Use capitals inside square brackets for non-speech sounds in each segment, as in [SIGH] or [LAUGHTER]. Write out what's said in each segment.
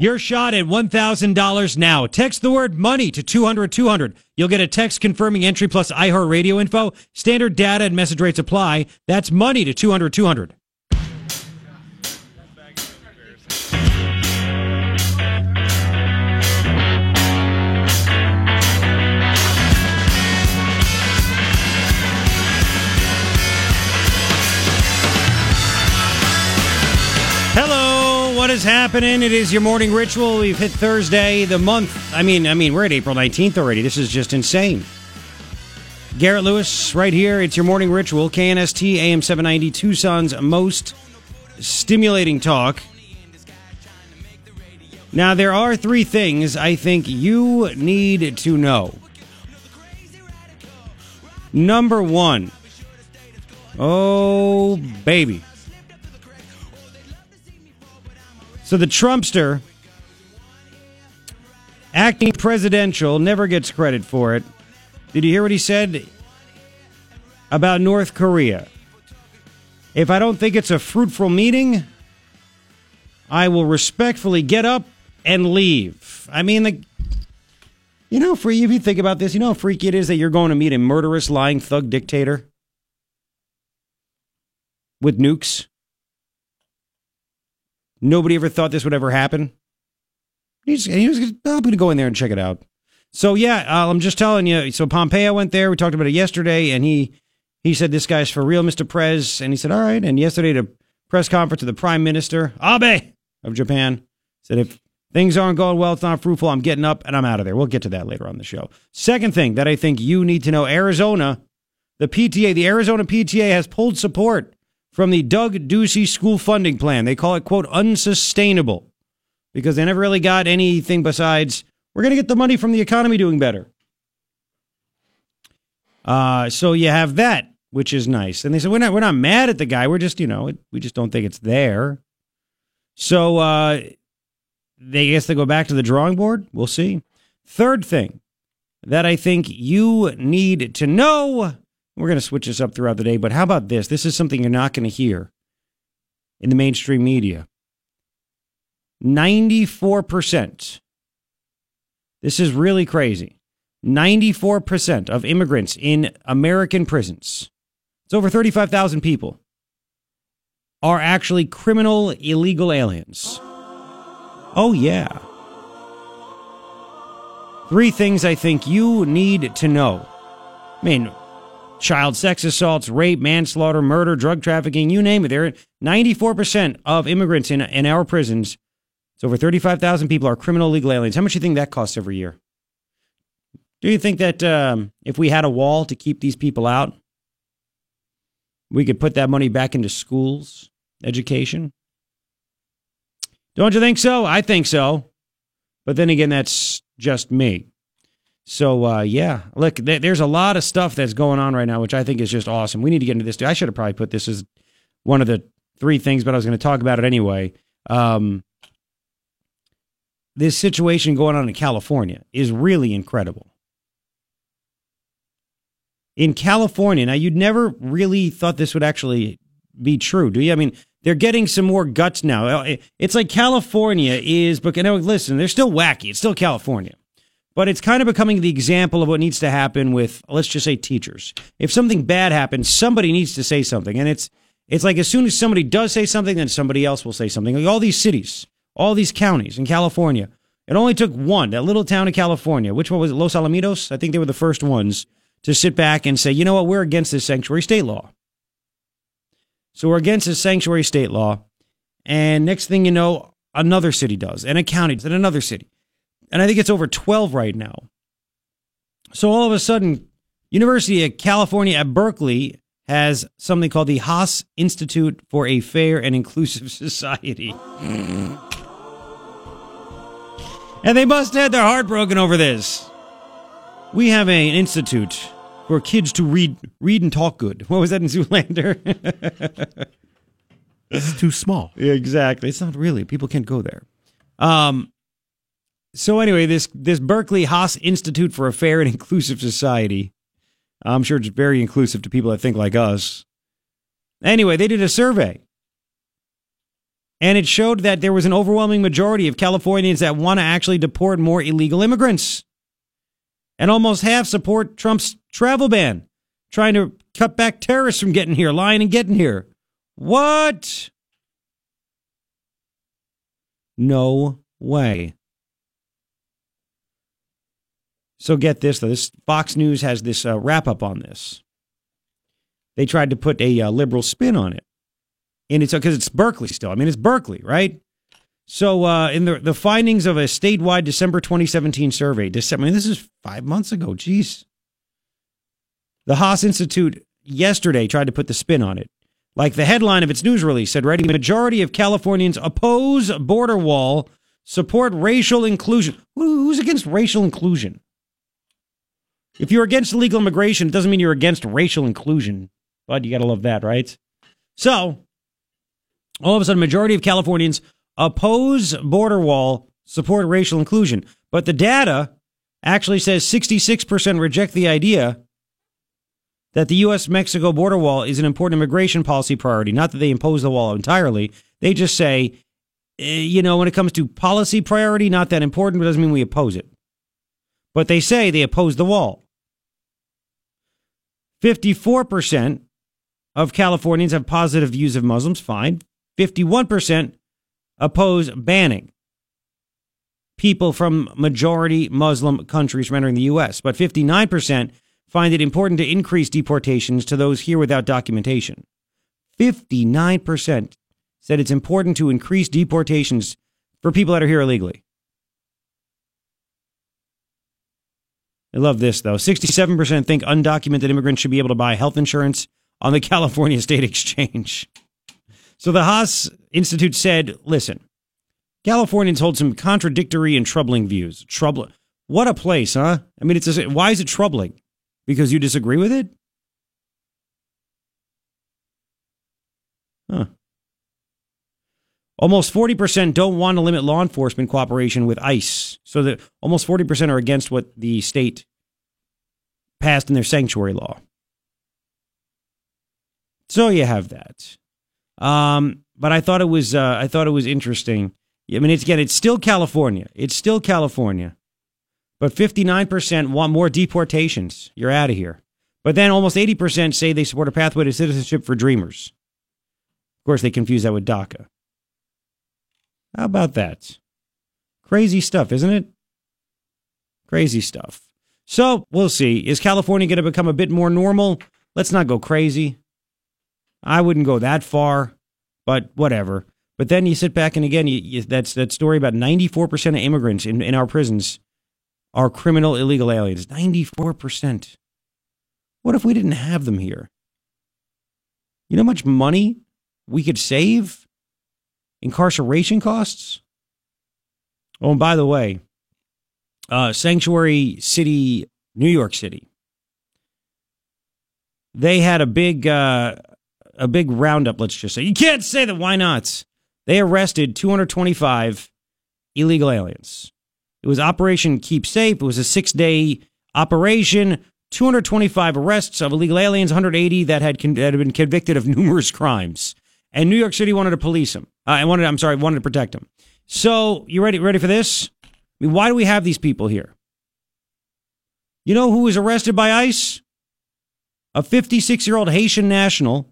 Your shot at $1,000 now. Text the word money to 200 200. You'll get a text confirming entry plus iHeartRadio info. Standard data and message rates apply. That's money to 200 200. What is happening? It is your morning ritual. We've hit Thursday, the month. I mean, I mean, we're at April 19th already. This is just insane. Garrett Lewis, right here. It's your morning ritual. KNST AM 790, Tucson's most stimulating talk. Now, there are three things I think you need to know. Number one. Oh, baby. So the Trumpster, acting presidential, never gets credit for it. Did you hear what he said about North Korea? If I don't think it's a fruitful meeting, I will respectfully get up and leave. I mean, the, you know, free if you think about this, you know how freaky it is that you're going to meet a murderous, lying thug dictator with nukes. Nobody ever thought this would ever happen. He's, he was, I'm going to go in there and check it out. So yeah, uh, I'm just telling you. So Pompeo went there. We talked about it yesterday, and he he said this guy's for real, Mr. Prez. And he said, all right. And yesterday, at a press conference of the Prime Minister Abe of Japan said, if things aren't going well, it's not fruitful. I'm getting up and I'm out of there. We'll get to that later on the show. Second thing that I think you need to know: Arizona, the PTA, the Arizona PTA has pulled support from the Doug Ducey school funding plan. They call it, quote, unsustainable because they never really got anything besides, we're going to get the money from the economy doing better. Uh, so you have that, which is nice. And they said, we're not, we're not mad at the guy. We're just, you know, we just don't think it's there. So uh, they guess they go back to the drawing board. We'll see. Third thing that I think you need to know we're going to switch this up throughout the day, but how about this? This is something you're not going to hear in the mainstream media. 94%. This is really crazy. 94% of immigrants in American prisons, it's over 35,000 people, are actually criminal illegal aliens. Oh, yeah. Three things I think you need to know. I mean, child sex assaults, rape, manslaughter, murder, drug trafficking, you name it. There, 94% of immigrants in, in our prisons, it's over 35,000 people, are criminal legal aliens. How much do you think that costs every year? Do you think that um, if we had a wall to keep these people out, we could put that money back into schools, education? Don't you think so? I think so. But then again, that's just me. So uh, yeah, look, th- there's a lot of stuff that's going on right now, which I think is just awesome. We need to get into this. Too. I should have probably put this as one of the three things, but I was going to talk about it anyway. Um, this situation going on in California is really incredible. In California, now you'd never really thought this would actually be true, do you? I mean, they're getting some more guts now. It's like California is, but you know, listen, they're still wacky. It's still California. But it's kind of becoming the example of what needs to happen with, let's just say, teachers. If something bad happens, somebody needs to say something. And it's, it's like as soon as somebody does say something, then somebody else will say something. Like all these cities, all these counties in California. It only took one, that little town in California. Which one was it? Los Alamitos? I think they were the first ones to sit back and say, you know what? We're against this sanctuary state law. So we're against this sanctuary state law. And next thing you know, another city does, and a county does, and another city and I think it's over 12 right now. So all of a sudden, University of California at Berkeley has something called the Haas Institute for a Fair and Inclusive [LAUGHS] Society. and they must have had their heart broken over this. We have an institute for kids to read read and talk good. [LAUGHS] What was that in Zoolander? it's too small. Exactly. It's not really. People can't go there. Um, so anyway, this this Berkeley Haas Institute for a Fair and Inclusive Society. I'm sure it's very inclusive to people that think like us. Anyway, they did a survey. And it showed that there was an overwhelming majority of Californians that want to actually deport more illegal immigrants. And almost half support Trump's travel ban, trying to cut back terrorists from getting here, lying and getting here. What? No way. So get this though. This Fox News has this uh, wrap up on this. They tried to put a uh, liberal spin on it, and it's because it's Berkeley still. I mean, it's Berkeley, right? So uh, in the the findings of a statewide December 2017 survey, December. I mean, this is five months ago. Jeez. The Haas Institute yesterday tried to put the spin on it. Like the headline of its news release said, right? Majority of Californians oppose border wall, support racial inclusion. Who's against racial inclusion? If you're against illegal immigration, it doesn't mean you're against racial inclusion. But you got to love that, right? So, all of a sudden, majority of Californians oppose border wall, support racial inclusion. But the data actually says 66% reject the idea that the U.S. Mexico border wall is an important immigration policy priority. Not that they impose the wall entirely. They just say, eh, you know, when it comes to policy priority, not that important, but doesn't mean we oppose it. But they say they oppose the wall. 54% of Californians have positive views of Muslims. Fine. 51% oppose banning people from majority Muslim countries from entering the U.S., but 59% find it important to increase deportations to those here without documentation. 59% said it's important to increase deportations for people that are here illegally. I love this, though. 67% think undocumented immigrants should be able to buy health insurance on the [LAUGHS] California State Exchange. So the Haas Institute said, listen, Californians hold some contradictory and troubling views. Trouble. What a place, huh? I mean, it's a, why is it troubling? Because you disagree with it? Huh. Almost 40% don't want to limit law enforcement cooperation with ICE. So that almost 40% are against what the state passed in their sanctuary law. So you have that. Um, but I thought it was uh, I thought it was interesting. I mean, it's again, it's still California. It's still California. But 59% want more deportations. You're out of here. But then almost 80% say they support a pathway to citizenship for dreamers. Of course, they confuse that with DACA. How about that? Crazy stuff, isn't it? Crazy stuff. So we'll see. Is California going to become a bit more normal? Let's not go crazy. I wouldn't go that far, but whatever. But then you sit back and again, you, you, that's that story about 94% of immigrants in, in our prisons are criminal illegal aliens. 94%. What if we didn't have them here? You know how much money we could save? Incarceration costs? Oh, and by the way, uh, Sanctuary City, New York City, they had a big, uh, a big roundup. Let's just say you can't say that. Why not? They arrested 225 illegal aliens. It was Operation Keep Safe. It was a six day operation. 225 arrests of illegal aliens, 180 that had, con- that had been convicted of numerous crimes. And New York City wanted to police him. Uh, I wanted, I'm sorry, wanted to protect him. So, you ready? Ready for this? I mean, why do we have these people here? You know who was arrested by ICE? A 56 year old Haitian national.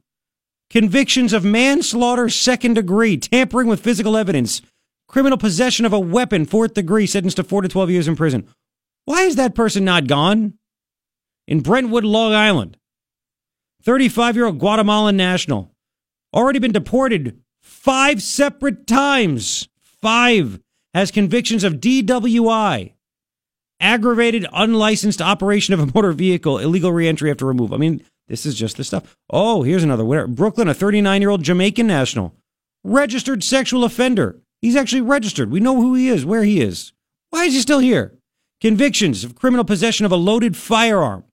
Convictions of manslaughter, second degree, tampering with physical evidence, criminal possession of a weapon, fourth degree, sentenced to four to 12 years in prison. Why is that person not gone? In Brentwood, Long Island, 35 year old Guatemalan national, already been deported five separate times. Five has convictions of DWI, aggravated unlicensed operation of a motor vehicle, illegal reentry after removal. I mean, this is just the stuff. Oh, here's another winner. Brooklyn, a 39 year old Jamaican national, registered sexual offender. He's actually registered. We know who he is, where he is. Why is he still here? Convictions of criminal possession of a loaded firearm.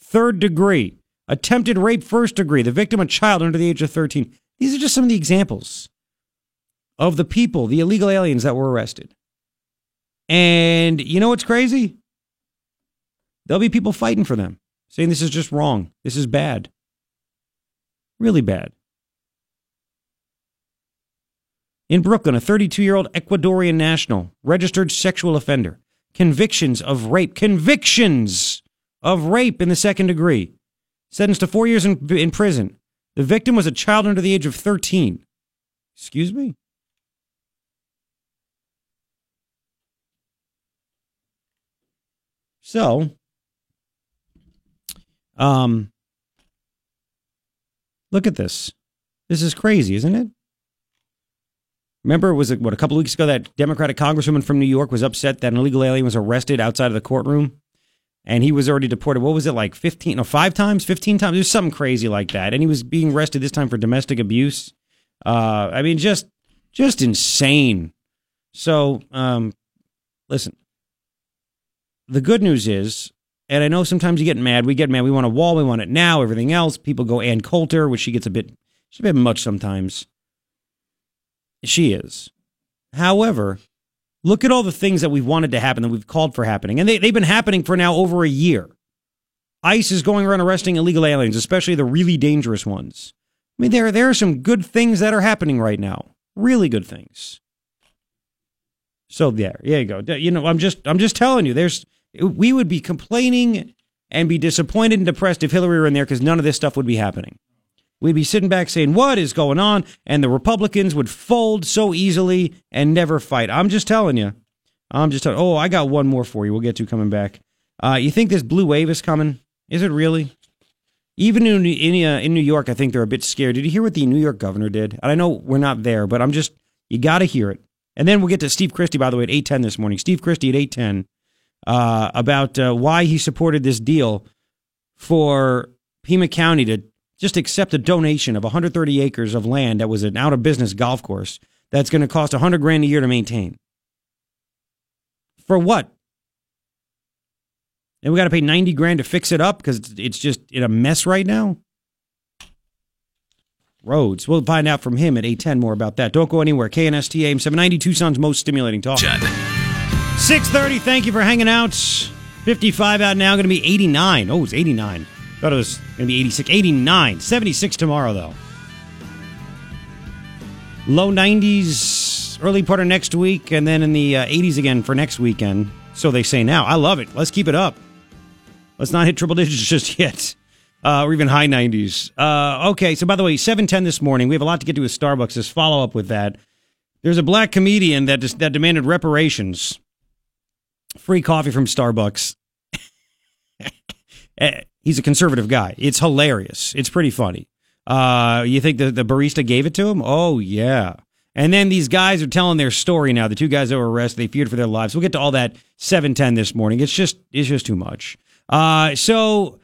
Third degree. Attempted rape, first degree. The victim, a child under the age of 13. These are just some of the examples of the people, the illegal aliens that were arrested. And you know what's crazy? There'll be people fighting for them, saying this is just wrong. This is bad. Really bad. In Brooklyn, a 32 year old Ecuadorian national, registered sexual offender, convictions of rape, convictions of rape in the second degree, sentenced to four years in, in prison. The victim was a child under the age of 13. Excuse me? So, um, look at this. This is crazy, isn't it? Remember, it was what a couple weeks ago that Democratic congresswoman from New York was upset that an illegal alien was arrested outside of the courtroom, and he was already deported. What was it like, fifteen? No, five times, fifteen times. There's something crazy like that, and he was being arrested this time for domestic abuse. Uh, I mean, just just insane. So, um, listen. The good news is, and I know sometimes you get mad. We get mad. We want a wall. We want it now. Everything else, people go Ann Coulter, which she gets a bit, she's a bit much sometimes. She is. However, look at all the things that we've wanted to happen that we've called for happening, and they, they've been happening for now over a year. ICE is going around arresting illegal aliens, especially the really dangerous ones. I mean, there there are some good things that are happening right now. Really good things. So there, there you go. You know, I'm just I'm just telling you, there's we would be complaining and be disappointed and depressed if Hillary were in there because none of this stuff would be happening. We'd be sitting back saying, What is going on? And the Republicans would fold so easily and never fight. I'm just telling you. I'm just telling Oh, I got one more for you. We'll get to coming back. Uh, you think this blue wave is coming? Is it really? Even in in, uh, in New York, I think they're a bit scared. Did you hear what the New York governor did? And I know we're not there, but I'm just you got to hear it. And then we'll get to Steve Christy, by the way, at eight ten this morning. Steve Christy at eight ten uh, about uh, why he supported this deal for Pima County to just accept a donation of 130 acres of land that was an out of business golf course that's going to cost 100 grand a year to maintain. For what? And we got to pay 90 grand to fix it up because it's just in a mess right now? Roads. We'll find out from him at 810 more about that. Don't go anywhere. KNST AM 790 Tucson's most stimulating talk. 630, thank you for hanging out. 55 out now, going to be 89. Oh, it's 89. Thought it was going to be 86. 89. 76 tomorrow, though. Low 90s early part of next week, and then in the uh, 80s again for next weekend. So they say now. I love it. Let's keep it up. Let's not hit triple [LAUGHS] digits just yet. Uh, or even high 90s. Uh, okay, so by the way, 710 this morning. We have a lot to get to with Starbucks. Just follow up with that. There's a black comedian that, that demanded reparations free coffee from Starbucks. [LAUGHS] He's a conservative guy. It's hilarious. It's pretty funny. Uh, you think the, the barista gave it to him? Oh, yeah. And then these guys are telling their story now. The two guys that were arrested, they feared for their lives. We'll get to all that 710 this morning. It's just it's just too much. Uh, so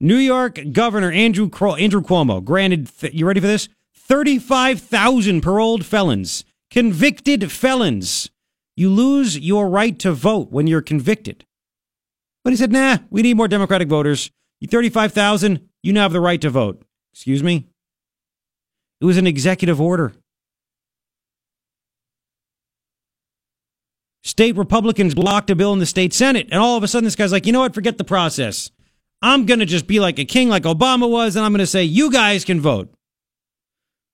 New York Governor Andrew Andrew Cuomo granted. Th- you ready for this? Thirty-five thousand paroled felons, convicted felons, you lose your right to vote when you're convicted. But he said, nah, we need more Democratic voters. You 35,000, you now have the right to vote. Excuse me? It was an executive order. State Republicans blocked a bill in the state Senate, and all of a sudden this guy's like, you know what, forget the process. I'm going to just be like a king like Obama was, and I'm going to say, you guys can vote.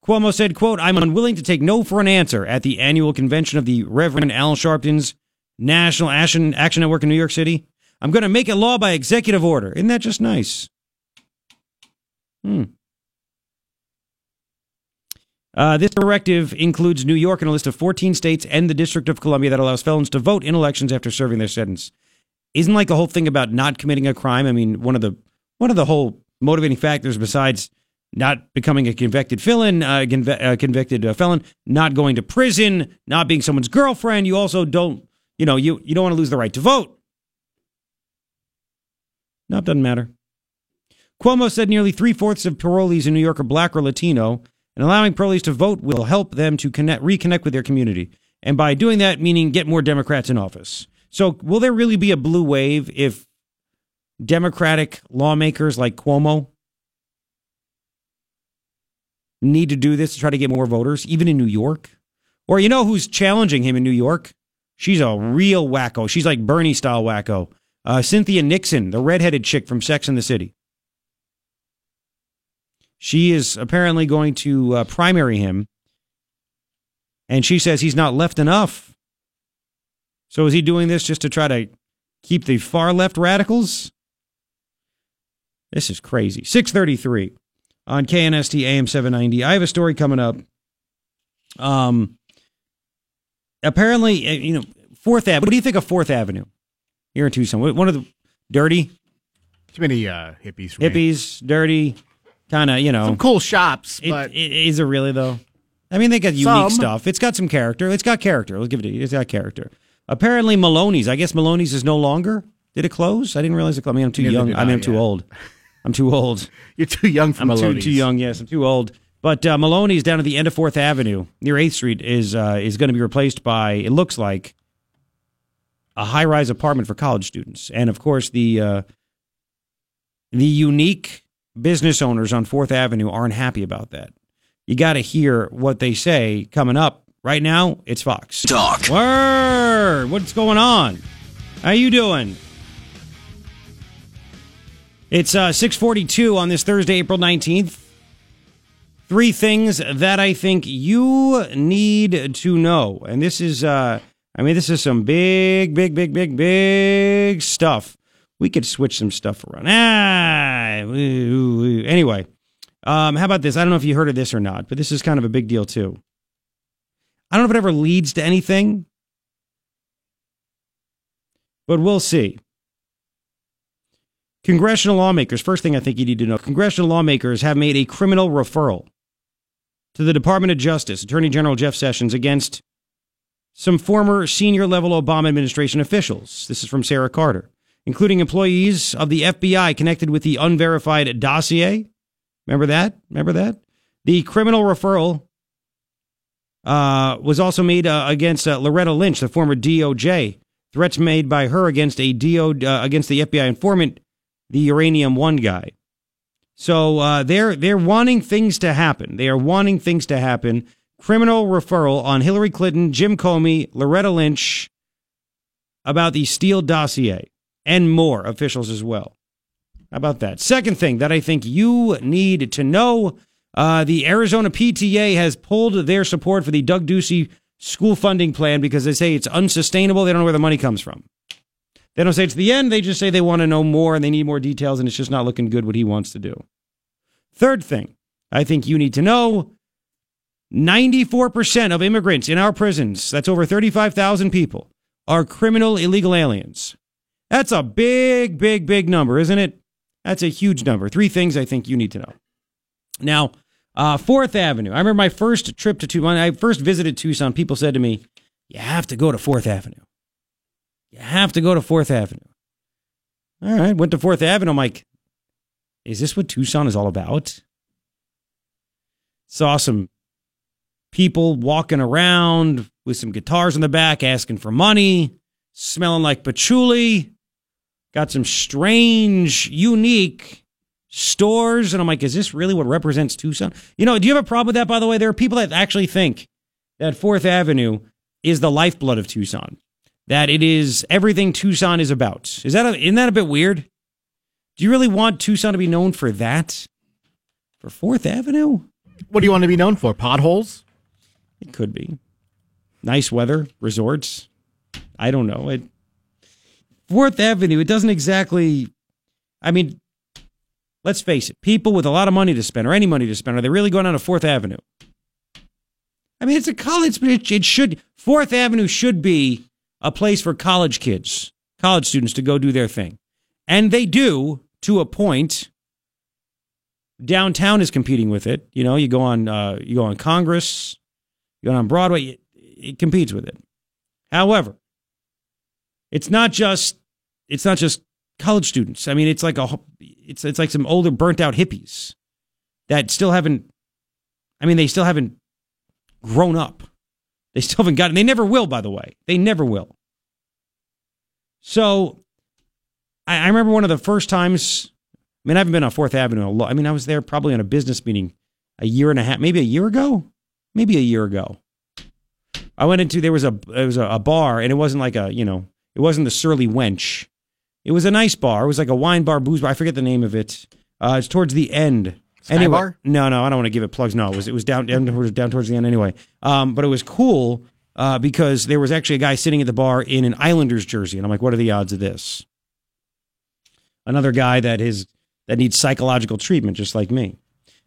Cuomo said, quote, I'm unwilling to take no for an answer at the annual convention of the Reverend Al Sharpton's National Action, Action Network in New York City. I'm going to make it law by executive order. Isn't that just nice? Hmm. Uh, this directive includes New York and a list of 14 states and the District of Columbia that allows felons to vote in elections after serving their sentence. Isn't like the whole thing about not committing a crime? I mean, one of the one of the whole motivating factors besides not becoming a convicted felon, uh, conv- uh, convicted uh, felon, not going to prison, not being someone's girlfriend. You also don't, you know, you, you don't want to lose the right to vote. No, it doesn't matter. Cuomo said nearly three fourths of parolees in New York are black or Latino, and allowing parolees to vote will help them to connect, reconnect with their community. And by doing that, meaning get more Democrats in office. So, will there really be a blue wave if Democratic lawmakers like Cuomo need to do this to try to get more voters, even in New York? Or you know who's challenging him in New York? She's a real wacko. She's like Bernie style wacko. Uh, Cynthia Nixon, the redheaded chick from Sex and the City. She is apparently going to uh, primary him And she says he's not left enough. So is he doing this just to try to keep the far left radicals? This is crazy. 633 on KNST AM 790. I have a story coming up. Um, apparently, uh, you know, Fourth Avenue. What do you think of Fourth Avenue here in Tucson? One of the dirty, too many uh, hippies. For me. hippies, dirty, kind of, you know. Some cool shops, It- but it- is it really though? I mean, they got unique Some. stuff. It's got some character. It's got character. Let's give it. to you. It's got character. Apparently, Maloney's. I guess Maloney's is no longer. Did it close? I didn't realize it. closed. I mean, I'm too Neither young. I mean, I'm too old. I'm too old. [LAUGHS] you're too young for I'm too, Maloney's. too young. Yes, I'm too old. But uh, Maloney's down at the end of Fourth Avenue near Eighth Street is uh, is going to be replaced by. It looks like a high rise apartment for college students, and of course the uh, the unique business owners on Fourth Avenue aren't happy about that. You got to hear what they say coming up. Right now, it's Fox. Talk. Word. What's going on? How you doing? It's uh, 642 on this Thursday, April 19th. Three things that I think you need to know. And this is, uh, I mean, this is some big, big, big, big, big stuff. We could switch some stuff around. Ah, anyway, um, how about this? I don't know if you heard of this or not, but this is kind of a big deal too. I don't know if it ever leads to anything, but we'll see. Congressional lawmakers, first thing I think you need to know congressional lawmakers have made a criminal referral to the Department of Justice, Attorney General Jeff Sessions, against some former senior level Obama administration officials. This is from Sarah Carter, including employees of the FBI connected with the unverified dossier. Remember that? Remember that? The criminal referral uh, was also made uh, against uh, Loretta Lynch, the former DOJ. Threats made by her against a DO uh, against the FBI informant, the Uranium One guy. So uh, they're they're wanting things to happen. They are wanting things to happen. Criminal referral on Hillary Clinton, Jim Comey, Loretta Lynch about the Steele dossier and more officials as well. How about that? Second thing that I think you need to know uh, the Arizona PTA has pulled their support for the Doug Ducey school funding plan because they say it's unsustainable. They don't know where the money comes from. They don't say it's the end. They just say they want to know more and they need more details, and it's just not looking good what he wants to do. Third thing I think you need to know 94% of immigrants in our prisons, that's over 35,000 people, are criminal illegal aliens. That's a big, big, big number, isn't it? That's a huge number. Three things I think you need to know. Now, uh, Fourth Avenue. I remember my first trip to Tucson. I first visited Tucson, people said to me, "You have to go to Fourth Avenue. You have to go to Fourth Avenue." All right, went to Fourth Avenue. I'm like, "Is this what Tucson is all about?" Saw some people walking around with some guitars in the back, asking for money, smelling like patchouli. Got some strange, unique stores. And I'm like, is this really what represents Tucson? You know, do you have a problem with that, by the way? There are people that actually think that Fourth Avenue is the lifeblood of Tucson, that it is everything Tucson is about. Is that a, isn't that a bit weird? Do you really want Tucson to be known for that? For Fourth Avenue? What do you want to be known for? Potholes? It could be. Nice weather, resorts. I don't know. It Fourth Avenue, it doesn't exactly I mean, let's face it, people with a lot of money to spend or any money to spend, are they really going on to Fourth Avenue? I mean, it's a college, but it, should Fourth Avenue should be a place for college kids, college students to go do their thing. And they do to a point. Downtown is competing with it. You know, you go on uh, you go on Congress, you go on Broadway, it, it competes with it. However, it's not just it's not just college students. I mean, it's like a it's it's like some older burnt out hippies that still haven't I mean, they still haven't grown up. They still haven't gotten they never will, by the way. They never will. So I, I remember one of the first times I mean, I haven't been on Fourth Avenue a lot. I mean, I was there probably on a business meeting a year and a half, maybe a year ago, maybe a year ago. I went into there was a there was a, a bar, and it wasn't like a you know it wasn't the Surly Wench. It was a nice bar. It was like a wine bar, booze bar. I forget the name of it. Uh, it's towards the end. Anyway, Bar? no, no, I don't want to give it plugs. No, it was it was down down towards, down towards the end anyway. Um, but it was cool uh, because there was actually a guy sitting at the bar in an Islanders jersey, and I'm like, what are the odds of this? Another guy that is that needs psychological treatment, just like me.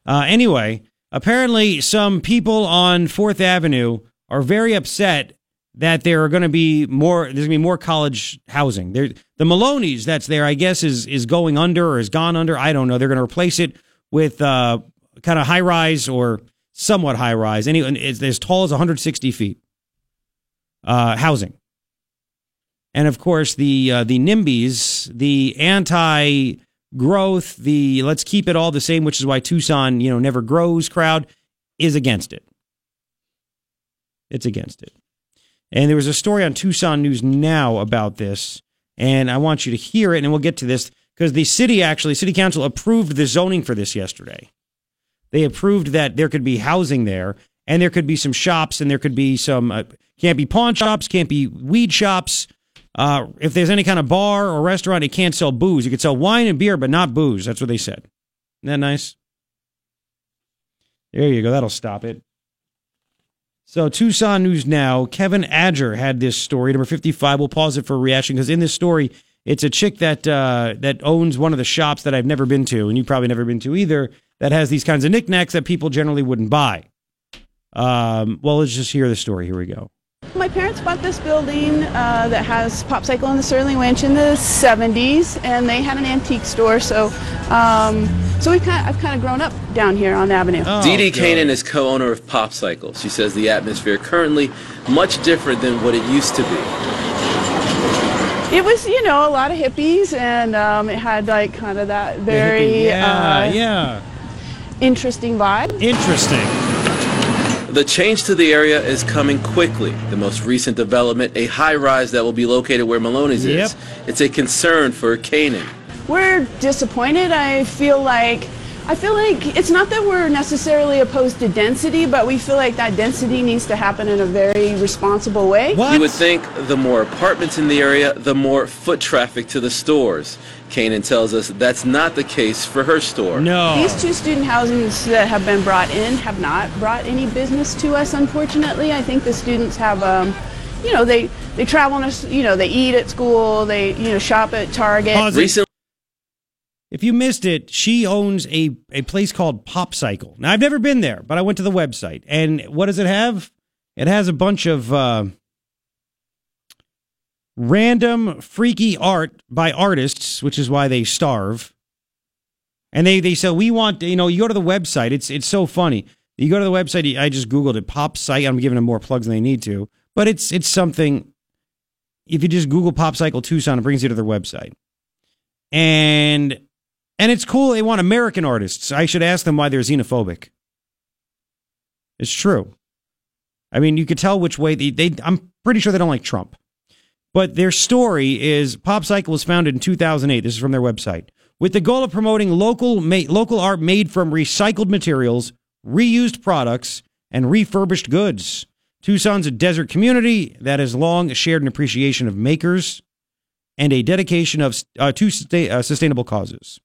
Uh, anyway, apparently, some people on Fourth Avenue are very upset that there are going to be more. There's going to be more college housing. There, the Maloney's that's there, I guess, is is going under or has gone under. I don't know. They're going to replace it with uh, kind of high rise or somewhat high rise. Any it's as tall as 160 feet. Uh, housing, and of course the uh, the NIMBYs, the anti growth, the let's keep it all the same, which is why Tucson, you know, never grows crowd is against it. It's against it. And there was a story on Tucson News Now about this, and I want you to hear it, and we'll get to this because the city actually, city council approved the zoning for this yesterday. They approved that there could be housing there, and there could be some shops, and there could be some uh, can't be pawn shops, can't be weed shops. Uh, if there's any kind of bar or restaurant, it can't sell booze. You could sell wine and beer, but not booze. That's what they said. Isn't that nice? There you go. That'll stop it. So, Tucson News Now, Kevin Adger had this story, number 55. We'll pause it for reaction because in this story, it's a chick that uh, that owns one of the shops that I've never been to, and you've probably never been to either, that has these kinds of knickknacks that people generally wouldn't buy. Um, well, let's just hear the story. Here we go. My parents bought this building uh, that has Pop Cycle and the Surly Wench in the 70s, and they had an antique store. So, um, so we've kind of, I've kind of grown up down here on the avenue. Oh, Dee Dee God. Kanan is co-owner of Pop Cycle. She says the atmosphere currently much different than what it used to be. It was, you know, a lot of hippies, and um, it had like kind of that very yeah, uh, yeah. interesting vibe. Interesting. The change to the area is coming quickly. The most recent development, a high-rise that will be located where Maloney's Yep. is. It's a concern for Canaan. We're disappointed. I feel like I feel like it's not that we're necessarily opposed to density, but we feel like that density needs to happen in a very responsible way. What? You would think the more apartments in the area, the more foot traffic to the stores. Kanan tells us that's not the case for her store. No. These two student housings that have been brought in have not brought any business to us, unfortunately. I think the students have, um, you know, they, they travel, on a s you know, they eat at school, they, you know, shop at Target. Pause. Recently, If you missed it, she owns a, a place called Pop Cycle. Now, I've never been there, but I went to the website. And what does it have? It has a bunch of uh, random, freaky art by artists, which is why they starve. And they, they say, we want, you know, you go to the website. It's, it's so funny. You go to the website. I just Googled it, Pop Site. I'm giving them more plugs than they need to. But it's, it's something. If you just Google Pop Cycle Tucson, it brings you to their website. And and it's cool. They want American artists. I should ask them why they're xenophobic. It's true. I mean, you could tell which way they, they I'm pretty sure they don't like Trump. But their story is Pop Cycle was founded in 2008. This is from their website. With the goal of promoting local ma- local art made from recycled materials, reused products, and refurbished goods. Tucson's a desert community that has long shared an appreciation of makers and a dedication of uh, to sustain, uh, sustainable causes.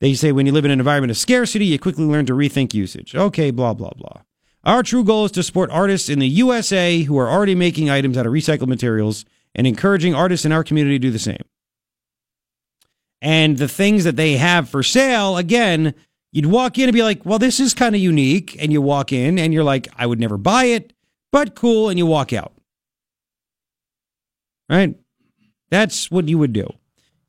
They say when you live in an environment of scarcity, you quickly learn to rethink usage. Okay, blah, blah, blah. Our true goal is to support artists in the USA who are already making items out of recycled materials and encouraging artists in our community to do the same. And the things that they have for sale, again, you'd walk in and be like, well, this is kind of unique. And you walk in and you're like, I would never buy it, but cool. And you walk out. Right? That's what you would do.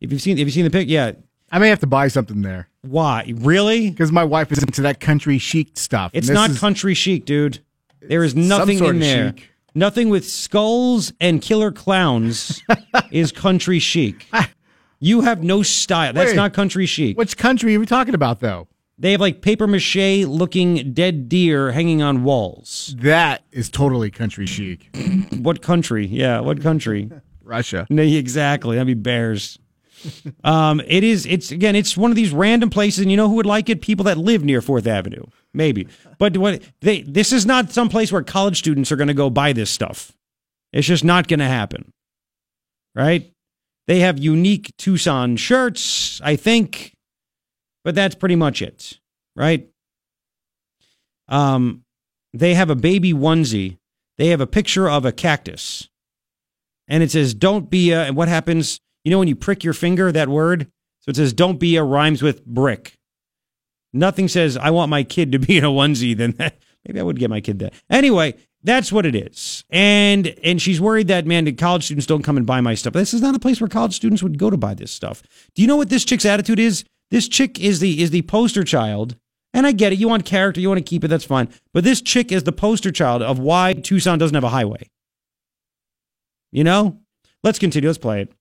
If you've seen, if you've seen the pic, yeah. I may have to buy something there Why? Really? because my wife is into that country chic stuff. It's and this not is country chic, dude. There is nothing sort in of there. chic. Nothing with skulls and killer clowns [LAUGHS] is country chic. You have no style. That's Wait. not country chic. Which country are we talking about, though? They have like paper mache looking dead deer hanging on walls. That is totally country chic. What country? Yeah, what country? [LAUGHS] Russia. No, [LAUGHS] exactly. That'd be bears. [LAUGHS] Um, it is. It's again. It's one of these random places, and you know who would like it? People that live near Fourth Avenue, maybe. But what they this is not some place where college students are going to go buy this stuff. It's just not going to happen, right? They have unique Tucson shirts, I think, but that's pretty much it, right? Um, they have a baby onesie. They have a picture of a cactus, and it says, "Don't be a." And what happens? You know when you prick your finger, that word. So it says, "Don't be a" rhymes with brick. Nothing says, "I want my kid to be in a onesie." Then that, [LAUGHS] maybe I would get my kid that. Anyway, that's what it is. And and she's worried that man, college students don't come and buy my stuff. This is not a place where college students would go to buy this stuff. Do you know what this chick's attitude is? This chick is the is the poster child. And I get it. You want character, you want to keep it, that's fine. But this chick is the poster child of why Tucson doesn't have a highway. You know? Let's continue. Let's play it.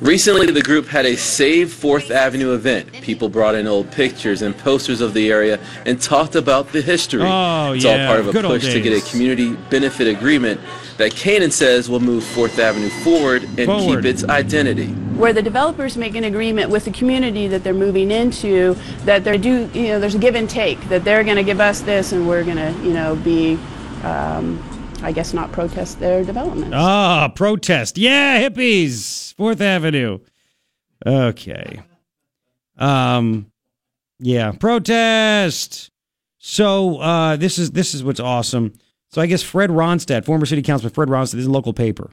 Recently, the group had a Save 4th Avenue event. People brought in old pictures and posters of the area and talked about the history. Oh, it's yeah, all part of a good push to get a community benefit agreement that Canaan says will move 4th Avenue forward and Forward. keep its identity. where the developers make an agreement with the community that they're moving into, that they do, you know, there's a give and take, that they're going to give us this and we're going to, you know, be, um, I guess, not protest their development. Ah, protest. Yeah, hippies. Fourth Avenue. Okay. Um yeah, protest. So uh this is this is what's awesome. So I guess Fred Ronstadt, former city councilman Fred Ronstadt, this is a local paper,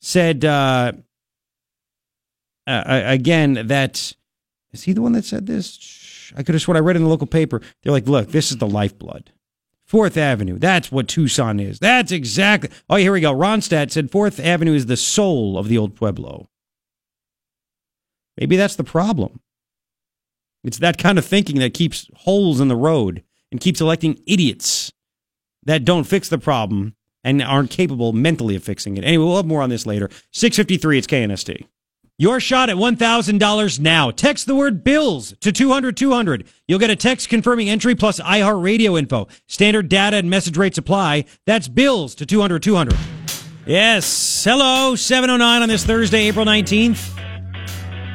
said uh, uh again that is he the one that said this? I could have sworn I read in the local paper. They're like, look, this is the lifeblood. Fourth Avenue. That's what Tucson is. That's exactly. Oh, here we go. Ronstadt said Fourth Avenue is the soul of the old Pueblo. Maybe that's the problem. It's that kind of thinking that keeps holes in the road and keeps electing idiots that don't fix the problem and aren't capable mentally of fixing it. Anyway, we'll have more on this later. 653, it's KNST. Your shot at $1,000 now. Text the word bills to 200 200. You'll get a text confirming entry plus iHeartRadio info. Standard data and message rates apply. That's bills to 200 200. Yes. Hello, 709 on this Thursday, April 19th.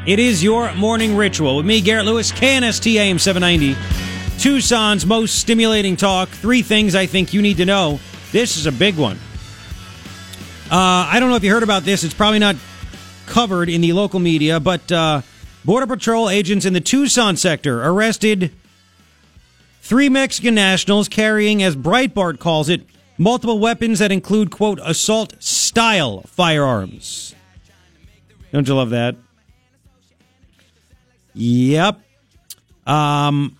It is your morning ritual with me, Garrett Lewis, KNST AM 790. Tucson's most stimulating talk. Three things I think you need to know. This is a big one. Uh, I don't know if you heard about this. It's probably not covered in the local media, but uh, Border Patrol agents in the Tucson sector arrested three Mexican nationals carrying, as Breitbart calls it, multiple weapons that include, quote, assault style firearms. Don't you love that? Yep. Um,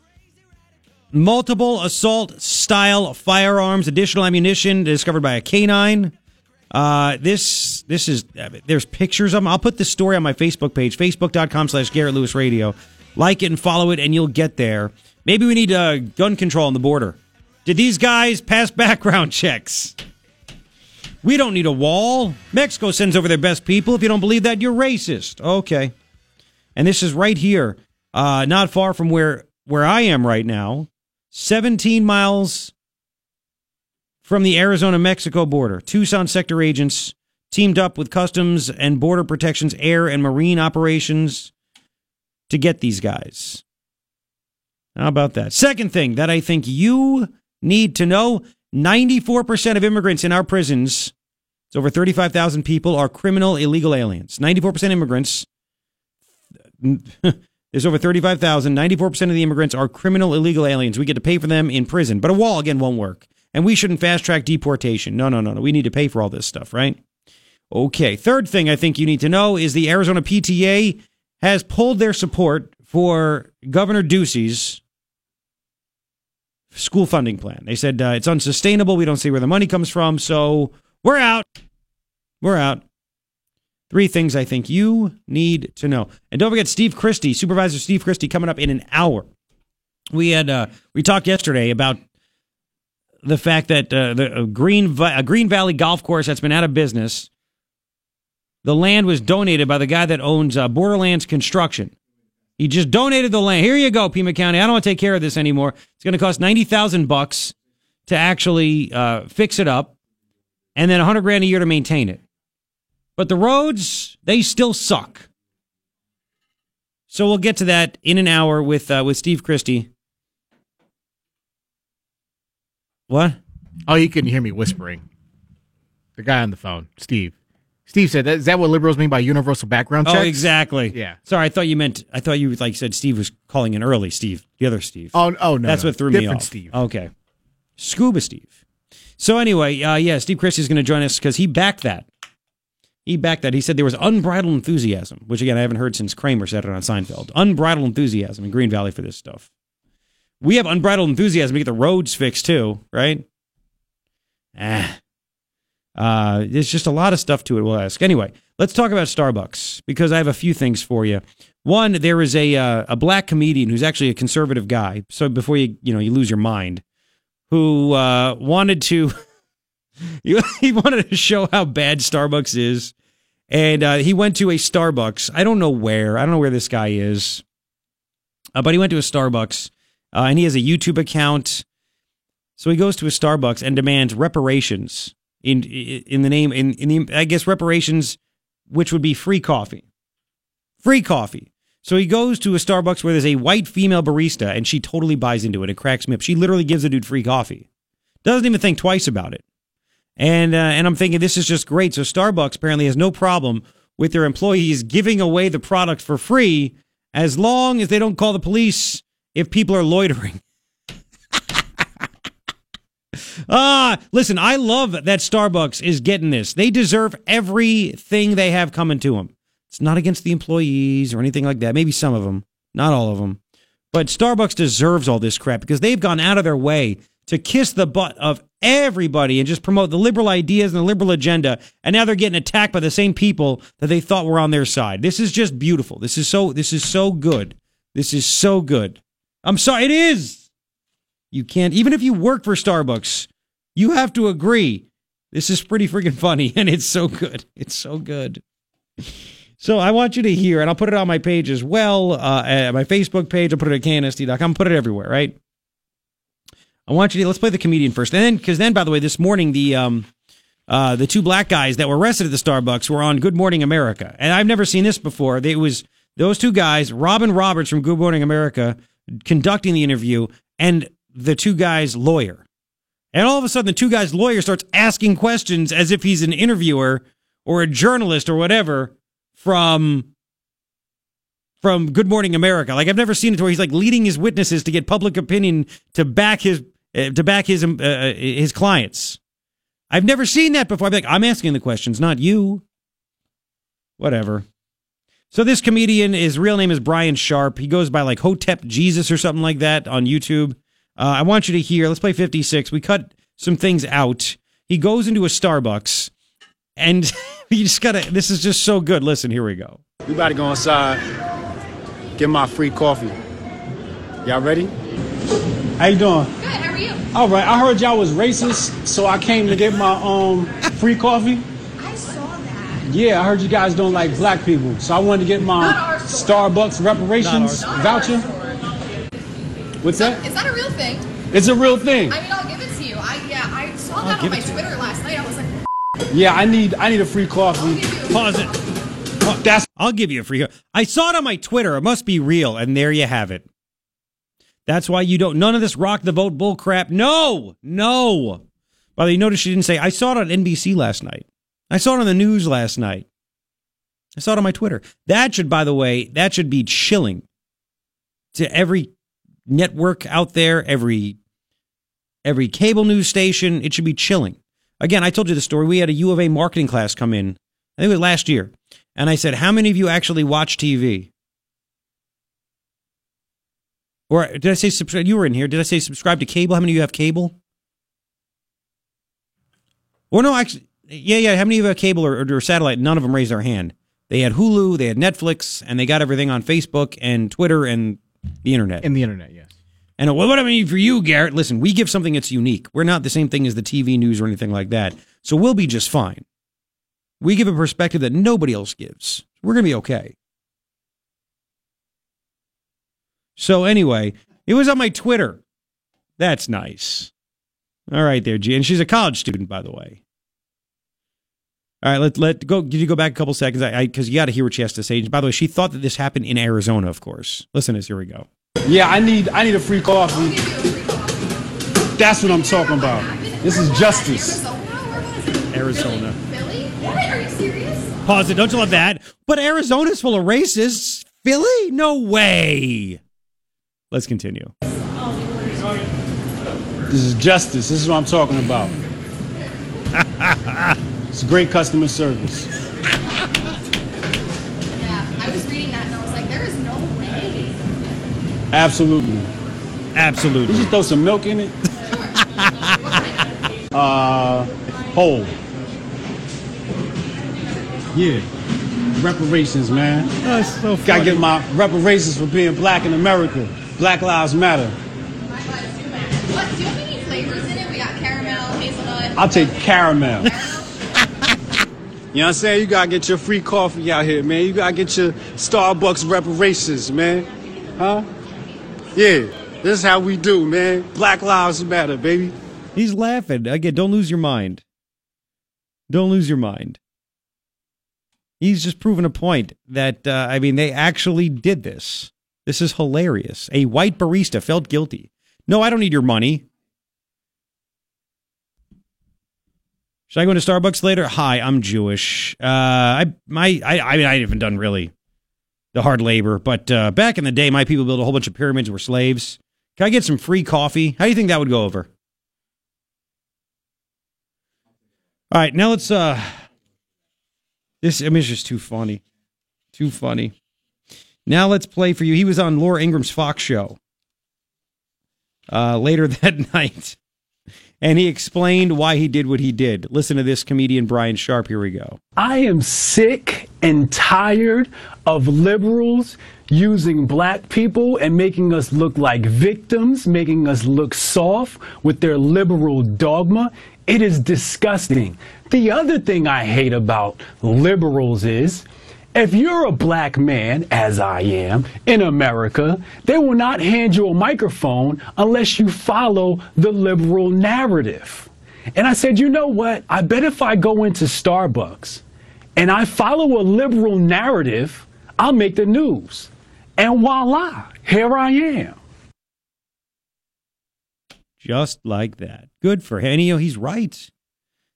multiple assault style firearms, additional ammunition discovered by a canine. Uh, this this is there's pictures of them. I'll put this story on my Facebook page, facebook.com slash Garrett Lewis Radio. Like it and follow it, and you'll get there. Maybe we need uh, gun control on the border. Did these guys pass [LAUGHS] background checks? We don't need a wall. Mexico sends over their best people. If you don't believe that, you're racist. Okay. And this is right here, uh, not far from where where I am right now, 17 miles from the Arizona Mexico border. Tucson sector agents teamed up with Customs and Border Protection's air and marine operations to get these guys. How about that? Second thing that I think you need to know 94% of immigrants in our prisons, it's over 35,000 people, are criminal illegal aliens. 94% immigrants. [LAUGHS] There's over 35,000. 94% of the immigrants are criminal illegal aliens. We get to pay for them in prison. But a wall, again, won't work. And we shouldn't fast track deportation. No, no, no, no. We need to pay for all this stuff, right? Okay. Third thing I think you need to know is the Arizona PTA has pulled their support for Governor Ducey's school funding plan. They said uh, it's unsustainable. We don't see where the money comes from. So we're out. We're out. Three things I think you need to know. And don't forget Steve Christy, Supervisor Steve Christy, coming up in an hour. We had uh, we talked yesterday about the fact that uh, the Green uh, Green Valley Golf Course that's been out of business. The land was donated by the guy that owns uh, Borderlands Construction. He just donated the land. Here you go, Pima County. I don't want to take care of this anymore. It's going to cost ninety thousand bucks to actually uh, fix it up, and then a hundred grand a year to maintain it. But the roads, they still suck. So we'll get to that in an hour with uh, with Steve Christy. What? Oh, you couldn't hear me whispering. The guy on the phone, Steve. Steve said, that, "Is that what liberals mean by universal background checks?" Oh, exactly. Yeah. Sorry, I thought you meant. I thought you like said Steve was calling in early. Steve, the other Steve. Oh, oh no, That's no. what threw me Different off. Steve. Okay. Scuba Steve. So anyway, uh, yeah, Steve Christy is going to join us because he backed that. He backed that. He said there was unbridled enthusiasm, which again I haven't heard since Kramer said it on Seinfeld. Unbridled enthusiasm in Green Valley for this stuff. We have unbridled enthusiasm to get the roads fixed too, right? Ah. Uh, there's just a lot of stuff to it. We'll ask anyway. Let's talk about Starbucks because I have a few things for you. One, there is a uh, a black comedian who's actually a conservative guy. So before you you know you lose your mind, who uh, wanted to [LAUGHS] he wanted to show how bad Starbucks is, and uh, he went to a Starbucks. I don't know where. I don't know where this guy is, uh, but he went to a Starbucks, uh, and he has a YouTube account. So he goes to a Starbucks and demands reparations in in the name in in the I guess reparations, which would be free coffee, free coffee. So he goes to a Starbucks where there's a white female barista, and she totally buys into it. It cracks me up. She literally gives the dude free coffee, doesn't even think twice about it. And uh, and I'm thinking this is just great. So Starbucks apparently has no problem with their employees giving away the product for free as long as they don't call the police if people are loitering. [LAUGHS] Ah, listen, I love that Starbucks is getting this. They deserve everything they have coming to them. It's not against the employees or anything like that. Maybe some of them, not all of them. But Starbucks deserves all this crap because they've gone out of their way to kiss the butt of everybody and just promote the liberal ideas and the liberal agenda. And now they're getting attacked by the same people that they thought were on their side. This is just beautiful. This is so this is so good. This is so good. I'm sorry, it is. You can't even if you work for Starbucks, you have to agree. This is pretty freaking funny [LAUGHS] and it's so good. It's so good. So I want you to hear, and I'll put it on my page as well, uh, at my Facebook page. I'll put it at knst.com. Put it everywhere, right? I want you to let's play the comedian first, and then because then, by the way, this morning the um uh the two black guys that were arrested at the Starbucks were on Good Morning America, and I've never seen this before. It was those two guys, Robin Roberts from Good Morning America, conducting the interview, and the two guys' lawyer. And all of a sudden, the two guys' lawyer starts asking questions as if he's an interviewer or a journalist or whatever from from Good Morning America. Like I've never seen it where he's like leading his witnesses to get public opinion to back his uh, to back his uh, his clients. I've never seen that before. I'm like, I'm asking the questions, not you. Whatever. So this comedian, his real name is Brian Sharp. He goes by like Hotep Jesus or something like that on YouTube. Uh, I want you to hear. Let's play 56. We cut some things out. He goes into a Starbucks, and [LAUGHS] you just gotta. This is just so good. Listen, here we go. We about to go inside, get my free coffee. Y'all ready? How you doing? Good, how are you? All right, I heard y'all was racist, so I came to get my um free coffee. I saw that. Yeah, I heard you guys don't like black people, so I wanted to get my Not our store. Starbucks reparations Not voucher. our store. What's that? Is that a real thing? It's a real thing. I mean, I'll give it to you. I yeah, I saw that give on it my to you. Twitter last night. I was like, Yeah, I need I need a free coffee. I'll give you. Pause it. That's I'll give you a free. I saw it on my Twitter. It must be real, and there you have it. That's why you don't. None of this rock the vote bull crap. No, no. By the way, you notice she didn't say. I saw it on NBC last night. I saw it on the news last night. I saw it on my Twitter. That should, by the way, that should be chilling to every network out there, every every cable news station. It should be chilling. Again, I told you the story. We had a U of A marketing class come in. I think it was last year. And I said, How many of you actually watch TV? Or did I say subscribe? You were in here. Did I say subscribe to cable? How many of you have cable? Or no, actually, yeah, yeah. How many of you have a cable or, or satellite? None of them raised their hand. They had Hulu, they had Netflix, and they got everything on Facebook and Twitter and the internet. in the internet. Yes. And well, what I mean for you, Garrett, listen, we give something that's unique. We're not the same thing as the TV news or anything like that. So we'll be just fine. We give a perspective that nobody else gives. We're going to be okay. So anyway, it was on my Twitter. That's nice. All right, there, G. And she's a college student, by the way. All right, let let go. Did you go back a couple seconds? I because you got to hear what she has to say. By the way, she thought that this happened in Arizona. Of course. Listen, to this. Here we go. yeah, I need I need a free coffee. give you a free coffee. That's what I'm talking about. This is justice. Arizona? Where was it? Arizona. Philly? Philly? What? Are you serious? Pause it. Don't you love that? But Arizona's full of racists. Philly? No way. Let's continue. This is justice. This is what I'm talking about. [LAUGHS] it's great customer service. Yeah, I was reading that and I was like, there is no way. Absolutely. Absolutely. You just throw some milk in it. uh, whole. Yeah. Reparations, man. That's so Gotta get my reparations for being black in America. Black Lives Matter. What? Do you have any flavors in it? We got caramel, hazelnut. I'll take caramel. [LAUGHS] you know what I'm saying? You gotta get your free coffee out here, man. You gotta get your Starbucks reparations, man. Huh? Yeah. This is how we do, man. Black Lives Matter, baby. He's laughing. Again, don't lose your mind. Don't lose your mind. He's just proven a point that, uh, I mean, they actually did this. This is hilarious. A white barista felt guilty. No, I don't need your money. Should I go into Starbucks later? Hi, I'm Jewish. Uh, I my I I mean I haven't done really the hard labor, but uh, back in the day, my people built a whole bunch of pyramids. Were slaves. Can I get some free coffee? How do you think that would go over? All right, now let's. uh This I mean, it's just too funny, too funny. Now let's play for you. He was on Laura Ingraham's Fox show uh, later [LAUGHS] that night, and he explained why he did what he did. Listen to this comedian Brian Sharp. Here we go. I am sick and tired of liberals using black people and making us look like victims, making us look soft with their liberal dogma. It is disgusting. The other thing I hate about liberals is if you're a black man, as I am, in America, they will not hand you a microphone unless you follow the liberal narrative. And I said, you know what? I bet if I go into Starbucks and I follow a liberal narrative, I'll make the news. And voila, here I am. Just like that. Good for know, he's right.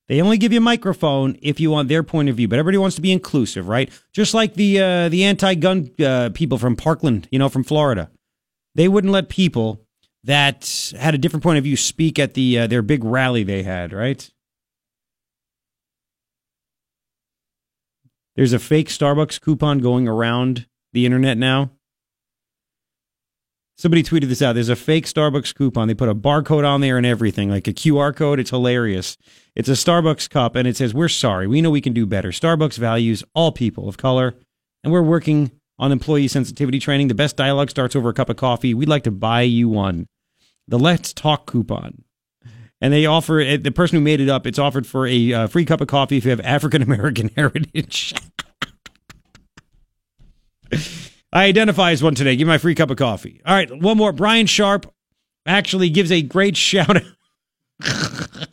They only give you a microphone if you want their point of view, but everybody wants to be inclusive, right? Just like the uh, the anti-gun uh, people from Parkland, you know, from Florida, they wouldn't let people that had a different point of view speak at the uh, their big rally they had, right? There's a fake Starbucks coupon going around the internet now. Somebody tweeted this out. There's a fake Starbucks coupon. They put a barcode on there and everything, like a QR code. It's hilarious. It's a Starbucks cup and it says, We're sorry. We know we can do better. Starbucks values all people of color, and we're working on employee sensitivity training. The best dialogue starts over a cup of coffee. We'd like to buy you one. The Let's Talk coupon. And they offer it, the person who made it up, it's offered for a uh, free cup of coffee if you have African American [LAUGHS] heritage. I identify as one today. Give me my free cup of coffee. All right, one more. Brian Sharp actually gives a great shout out. the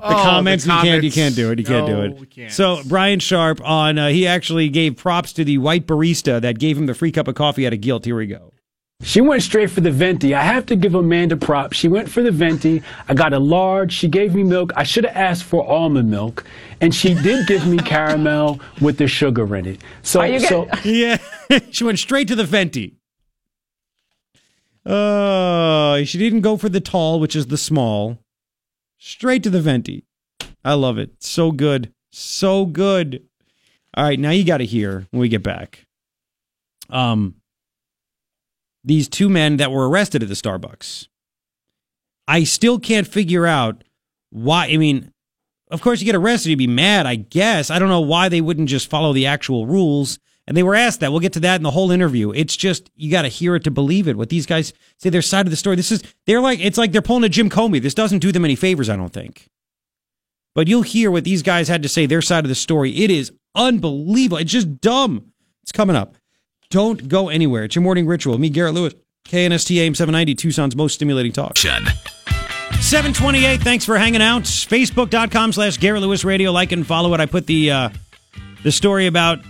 Oh, comments, the you can't you can't do it. You can't do it. So Brian Sharp on uh, he actually gave props to the white barista that gave him the free cup of coffee out of guilt. Here we go. She went straight for the venti. I have to give Amanda props. She went for the venti. I got a large. She gave me milk. I should have asked for almond milk, and she did give me caramel with the sugar in it. So, Are you so [LAUGHS] [LAUGHS] Yeah, she went straight to the venti. Uh, she didn't go for the tall, which is the small. Straight to the venti. I love it. So good. So good. All right, now you got to hear when we get back. Um, these two men that were arrested at the Starbucks. I still can't figure out why. I mean, of course, you get arrested, you'd be mad, I guess. I don't know why they wouldn't just follow the actual rules. And they were asked that. We'll get to that in the whole interview. It's just, you got to hear it to believe it. What these guys say, their side of the story. This is, they're like, it's like they're pulling a Jim Comey. This doesn't do them any favors, I don't think. But you'll hear what these guys had to say, their side of the story. It is unbelievable. It's just dumb. It's coming up. Don't go anywhere. It's your morning ritual. Me, Garrett Lewis, KNST AM 790, Tucson's most stimulating talk. 728. Thanks for hanging out. Facebook.com slash Garrett Lewis Radio. Like and follow it. I put the uh, the story about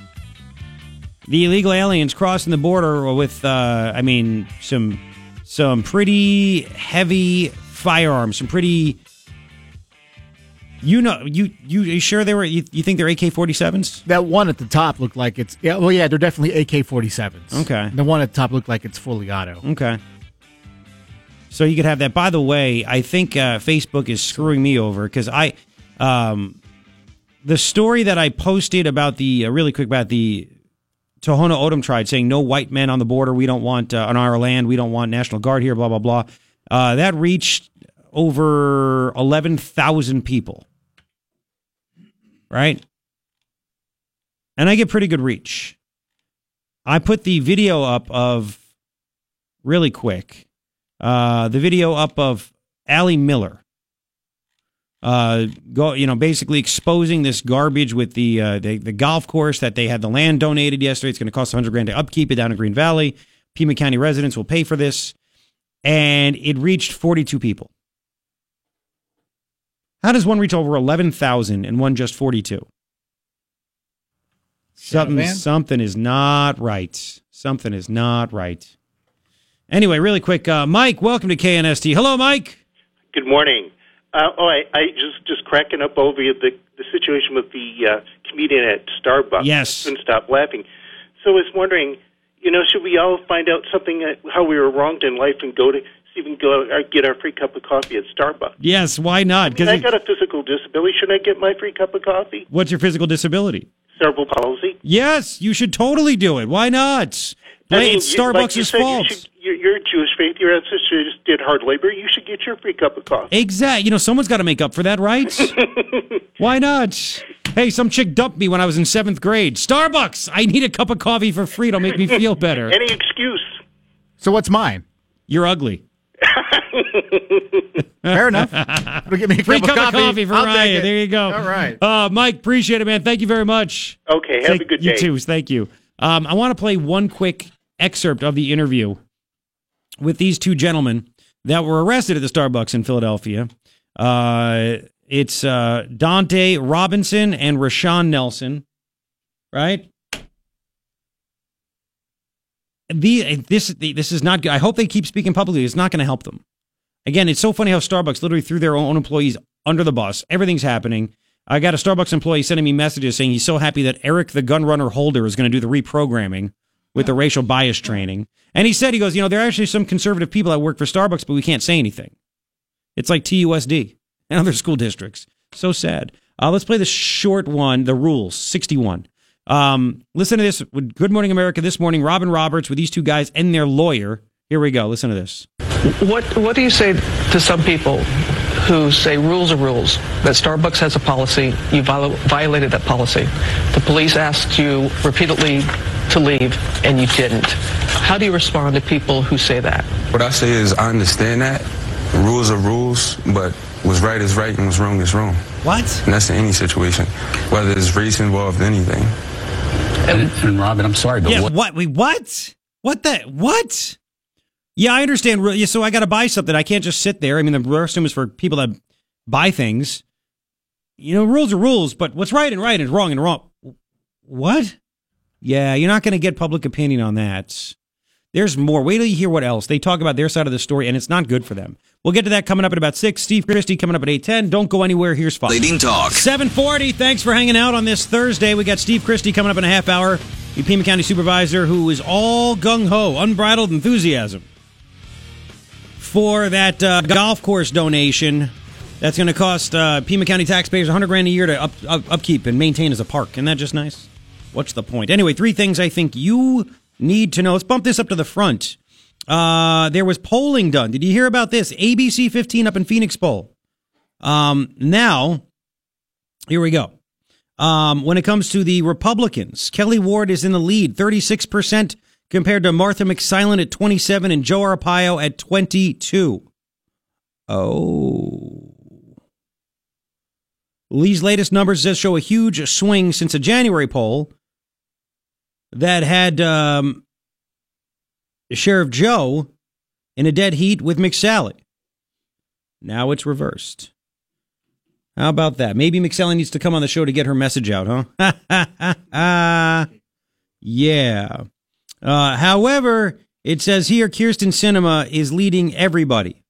the illegal aliens crossing the border with, uh, I mean, some some pretty heavy firearms, some pretty You know, you you, you sure they were? You, you think they're AK forty sevens? That one at the top looked like it's yeah. Well, yeah, they're definitely AK forty sevens. Okay. The one at the top looked like it's fully auto. Okay. So you could have that. By the way, I think uh, Facebook is screwing me over because I, um, the story that I posted about the uh, really quick about the Tohono O'odham tribe saying no white men on the border. We don't want uh, on our land. We don't want National Guard here. Blah blah blah. Uh, that reached over eleven thousand people. Right. And I get pretty good reach. I put the video up of really quick. Uh, the video up of Ally Miller. Uh, go, you know, basically exposing this garbage with the, uh, the the golf course that they had the land donated yesterday. It's going to cost 100 grand to upkeep it down in Green Valley. Pima County residents will pay for this, and it reached 42 people. How does one reach over 11,000 and one just 42? Something, man. something is not right. Something is not right. Anyway, really quick, uh, Mike, welcome to KNST. Hello, Mike. Good morning. Uh, oh, I, I just just cracking up over the the situation with the uh, comedian at Starbucks. Yes. couldn't stop laughing. So I was wondering, you know, should we all find out something uh, how we were wronged in life and go to see if we can go uh, get our free cup of coffee at Starbucks? Yes, why not? I, mean, I got a physical disability. Should I get my free cup of coffee? what's your physical disability? Cerebral palsy. Yes, you should totally do it. Why not? I mean, it's you- like you Starbucks' said, you fault. should- You're, you're Jewish faith. Your ancestors did hard labor. You should get your free cup of coffee. Exactly. You know, someone's got to make up for that, right? [LAUGHS] Why not? Hey, some chick dumped me when I was in seventh grade. Starbucks. I need a cup of coffee for free. It'll make me feel better. [LAUGHS] Any excuse? So what's mine? You're ugly. [LAUGHS] Fair enough. It'll [LAUGHS] give me a Free cup, cup of coffee for I'll Ryan. There you go. All right. Uh, Mike, appreciate it, man. Thank you very much. Okay, have Thank- a good day. you too. Thank you. Um, I want to play one quick excerpt of the interview with these two gentlemen that were arrested at the Starbucks in Philadelphia. Uh, it's uh, Donte Robinson and Rashon Nelson, right? The this this is not good. I hope they keep speaking publicly. It's not going to help them. Again, it's so funny how Starbucks literally threw their own employees under the bus. Everything's happening. I got a Starbucks employee sending me messages saying he's so happy that Eric, the gun runner holder, is going to do the reprogramming with the racial bias training. And he said, he goes, you know, there are actually some conservative people that work for Starbucks, but we can't say anything. It's like TUSD and other school districts. So sad. Uh, let's play the short one, the rules, 61. Um, listen to this. Good Morning America this morning, Robin Roberts with these two guys and their lawyer. Here we go. Listen to this. What What do you say to some people who say rules are rules? That Starbucks has a policy, you viol- violated that policy. The police asked you repeatedly to leave, and you didn't. How do you respond to people who say that? What I say is I understand that. Rules are rules, but what's right is right and what's wrong is wrong. What? And that's in any situation, whether it's race involved, anything. And, and Robin, I'm sorry, but yeah, what, what? Wait, what? What the? What? Yeah, I understand. Yeah, So I got to buy something. I can't just sit there. I mean, the restroom is for people that buy things. You know, rules are rules, but what's right and right is wrong and wrong. What? Yeah, you're not going to get public opinion on that. There's more. Wait till you hear what else. They talk about their side of the story, and it's not good for them. We'll get to that coming up at about 6. Steve Christy coming up at 8.10. Don't go anywhere. Here's Fox. Leading talk. 740. Thanks for hanging out on this Thursday. We got Steve Christy coming up in a half hour. The Pima County Supervisor who is all gung-ho, unbridled enthusiasm for that uh, golf course donation that's going to cost uh, Pima County taxpayers 100 grand a year to up, up, upkeep and maintain as a park. Isn't that just nice? What's the point? Anyway, three things I think you need to know. Let's bump this up to the front. Uh, there was polling done. Did you hear about this? ABC 15 up in Phoenix poll. Um, now, here we go. Um, when it comes to the Republicans, Kelli Ward is in the lead, 36% compared to Martha McSilent at 27 and Joe Arpaio at 22. Oh. Lee's latest numbers does show a huge swing since a January poll that had um, Sheriff Joe in a dead heat with McSally. Now it's reversed. How about that? Maybe McSally needs to come on the show to get her message out, huh? [LAUGHS] yeah. Uh, however, it says here Kyrsten Sinema is leading everybody,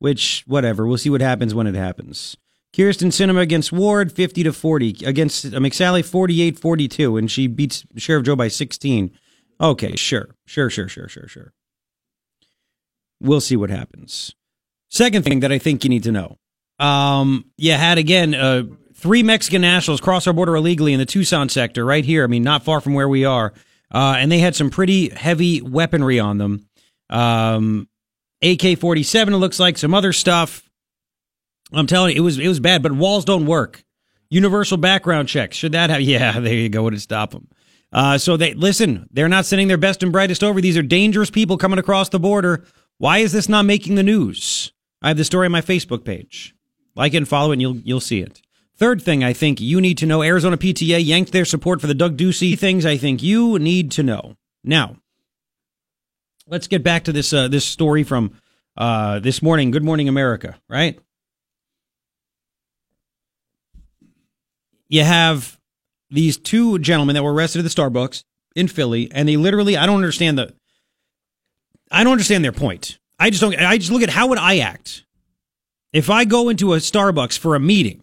which, whatever. We'll see what happens when it happens. Kyrsten Sinema against Ward, 50 to 40. Against McSally, 48 42. And she beats Sheriff Joe by 16. Okay, sure. Sure, sure, sure, sure, sure. We'll see what happens. Second thing that I think you need to know. Um, you had again uh, three Mexican nationals cross our border illegally in the Tucson sector, right here. I mean, not far from where we are, uh, and they had some pretty heavy weaponry on them. Um, AK forty seven. It looks like some other stuff. I'm telling you, it was it was bad. But walls don't work. Universal background checks. Should that have? [LAUGHS] Yeah, there you go. Would it stop them? Uh, so they listen. They're not sending their best and brightest over. These are dangerous people coming across the border. Why is this not making the news? I have the story on my Facebook page. Like it and follow it, and you'll you'll see it. Third thing I think you need to know: Arizona PTA yanked their support for the Doug Ducey. Things I think you need to know. Now, let's get back to this uh, this story from uh, this morning. Good morning, America. Right? You have these two gentlemen that were arrested at the Starbucks in Philly, and they literally I don't understand the I don't understand their point. I just don't. I just look at how would I act if I go into a Starbucks for a meeting.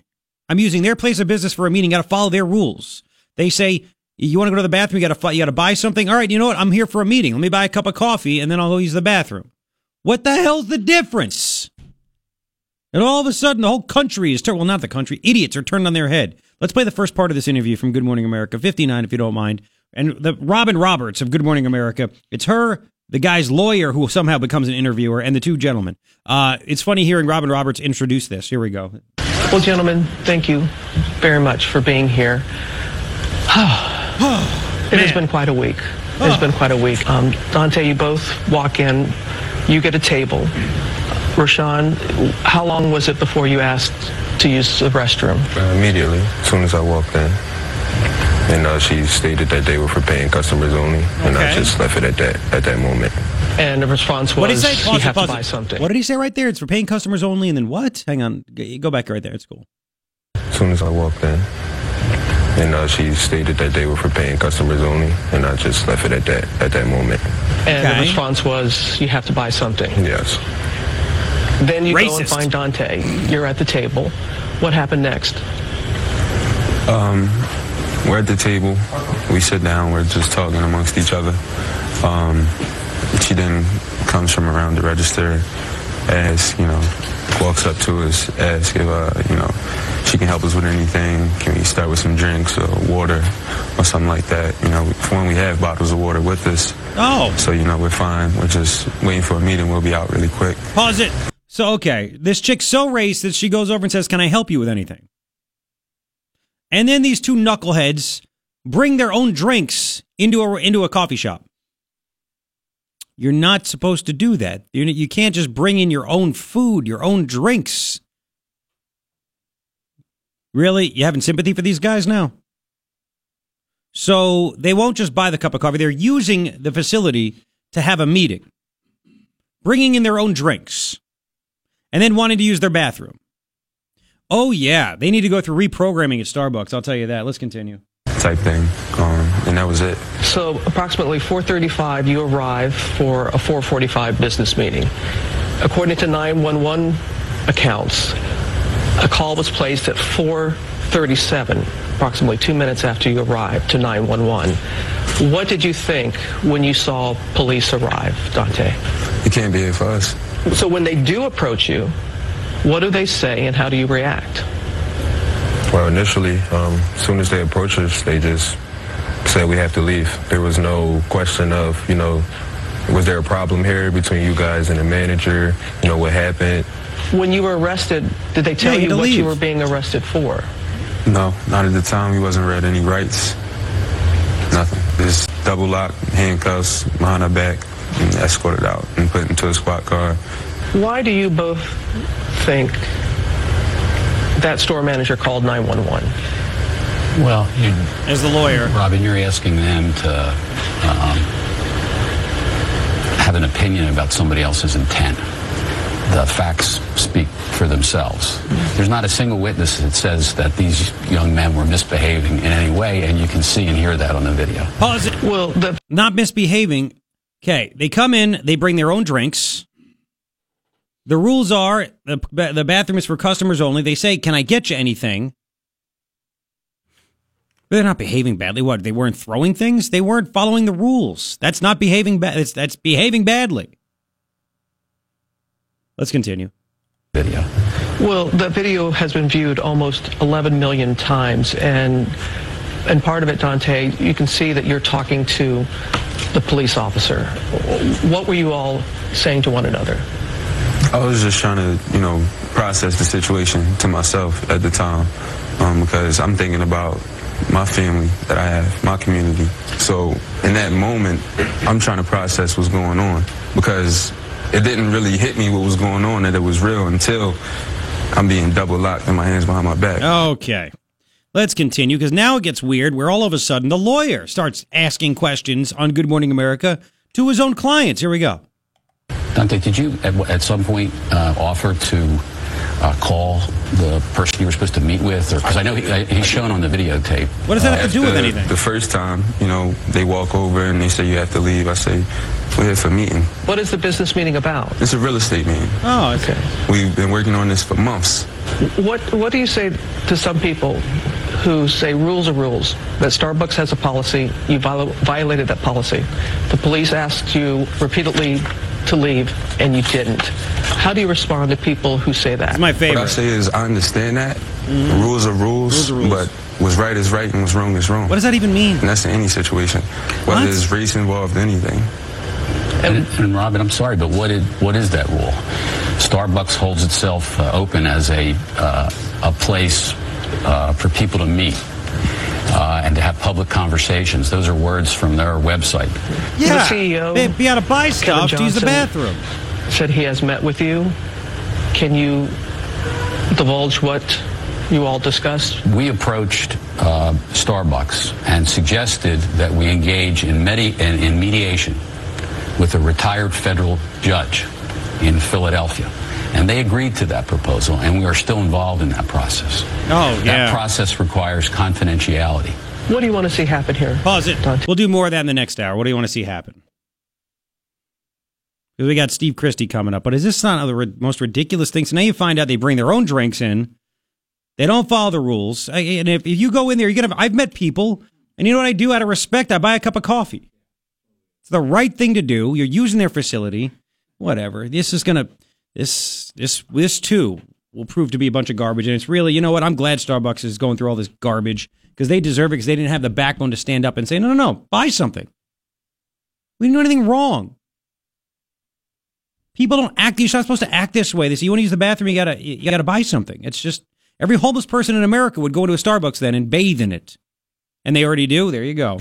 I'm using their place of business for a meeting. Got to follow their rules. They say you want to go to the bathroom. You got to you got to buy something. All right, you know what? I'm here for a meeting. Let me buy a cup of coffee and then I'll go use the bathroom. What the hell's the difference? And all of a sudden, the whole country is turned. Well, not the country. Idiots are turned on their head. Let's play the first part of this interview from Good Morning America, 59, if you don't mind. And the Robin Roberts of Good Morning America. It's her, the guy's lawyer who somehow becomes an interviewer, and the two gentlemen. Uh, it's funny hearing Robin Roberts introduce this. Here we go. Well, gentlemen, thank you very much for being here. [SIGHS] it has been quite a week. It has been quite a week. Um, Donte, you both walk in, you get a table. Rashon, how long was it before you asked to use the restroom? Uh, immediately, as soon as I walked in. And uh, she stated that they were for paying customers only, and I just left it at that at that moment. And the response was, What did he say? you Pause it, have pause to buy something. What did he say right there? It's for paying customers only, and then what? Hang on, go back right there. It's cool. As soon as I walked in, and uh, she stated that they were for paying customers only, and I just left it at that at that moment. And Okay. the response was, you have to buy something. Yes. Then you go and find Donte. You're at the table. What happened next? Um, we're at the table. We sit down. We're just talking amongst each other. Um, she then comes from around the register, as you know, walks up to us, asks if uh, you know she can help us with anything. Can we start with some drinks or water or something like that? You know, when we have bottles of water with us. Oh. So you know we're fine. We're just waiting for a meeting. We'll be out really quick. Pause it. So, okay, this chick's so racist, that she goes over and says, Can I help you with anything? And then these two knuckleheads bring their own drinks into a, into a coffee shop. You're not supposed to do that. You, you can't just bring in your own food, your own drinks. Really? You having sympathy for these guys now? So they won't just buy the cup of coffee. They're using the facility to have a meeting, bringing in their own drinks, and then wanting to use their bathroom. Oh, yeah. They need to go through reprogramming at Starbucks. I'll tell you that. Let's continue. Type thing. Um, and that was it. So approximately 4:35, you arrive for a 4:45 business meeting. According to 911 accounts, a call was placed at 4:37, approximately two minutes after you arrived, to 911. What did you think when you saw police arrive, Donte? You can't be here for us. So when they do approach you, what do they say and how do you react? Well, initially, um, as soon as they approached us, they just said we have to leave. There was no question of, you know, was there a problem here between you guys and the manager? You know, what happened? When you were arrested, did they tell Yeah, you you had to what you were being arrested for? No, not at the time. He wasn't read any rights. Nothing. Just double lock, handcuffs behind her back, and escorted out and put into a squad car. Why do you both think that store manager called 911? Well, you, as the lawyer, Robin, you're asking them to um, have an opinion about somebody else's intent. The facts speak for themselves. There's not a single witness that says that these young men were misbehaving in any way, and you can see and hear that on the video. Pause it. Well, the- not misbehaving. Okay, they come in, they bring their own drinks. The rules are the, the bathroom is for customers only. They say, "Can I get you anything?" They're not behaving badly. What? They weren't throwing things. They weren't following the rules. That's not behaving bad. That's, that's behaving badly. Let's continue. Video. Well, the video has been viewed almost 11 million times, and and part of it, Donte, you can see that you're talking to the police officer. What were you all saying to one another? I was just trying to, you know, process the situation to myself at the time um, because I'm thinking about my family that I have, my community. So in that moment, I'm trying to process what's going on because it didn't really hit me what was going on that it was real until I'm being double locked and my hands behind my back. Okay. Let's continue because now it gets weird where all of a sudden the lawyer starts asking questions on Good Morning America to his own clients. Here we go. Donte, did you at, at some point uh, offer to uh, call the person you were supposed to meet with? Because I know he, uh, he's shown on the videotape. What does that have to do with anything? The first time, you know, they walk over and they say you have to leave. I say, we're here for a meeting. What is the business meeting about? It's a real estate meeting. Oh, okay. We've been working on this for months. What What do you say to some people who say rules are rules? That Starbucks has a policy, you viol- violated that policy. The police asked you repeatedly to leave, and you didn't. How do you respond to people who say that? my What I say is, I understand that. Rules are rules, but what's right is right and what's wrong is wrong. What does that even mean? And that's in any situation, whether What? there's race involved, anything. And, and Robin, I'm sorry, but what did, what is that rule? Starbucks holds itself uh, open as a uh, a place uh, for people to meet uh, and to have public conversations. Those are words from their website. Yeah. The CEO, Be, be able to buy Kevin stuff to use the bathroom. Said he has met with you. Can you divulge what you all discussed? We approached uh, Starbucks and suggested that we engage in, medi- in, in mediation with a retired federal judge in Philadelphia. And they agreed to that proposal, and we are still involved in that process. Oh, yeah. That process requires confidentiality. What do you want to see happen here? Pause it. We'll do more of that in the next hour. What do you want to see happen? Because we got Steve Christy coming up. But is this not the most ridiculous thing? So now you find out they bring their own drinks in. They don't follow the rules. And if, if you go in there, you're gonna. I've met people, and you know what I do out of respect? I buy a cup of coffee. It's the right thing to do. You're using their facility. Whatever. This is gonna. This this this too will prove to be a bunch of garbage. And it's really, you know what? I'm glad Starbucks is going through all this garbage because they deserve it because they didn't have the backbone to stand up and say, no, no, no, buy something. We didn't do anything wrong. People don't act. You're not supposed to act this way. They say you want to use the bathroom, you gotta you gotta buy something. It's just every homeless person in America would go into a Starbucks then and bathe in it, and they already do. There you go.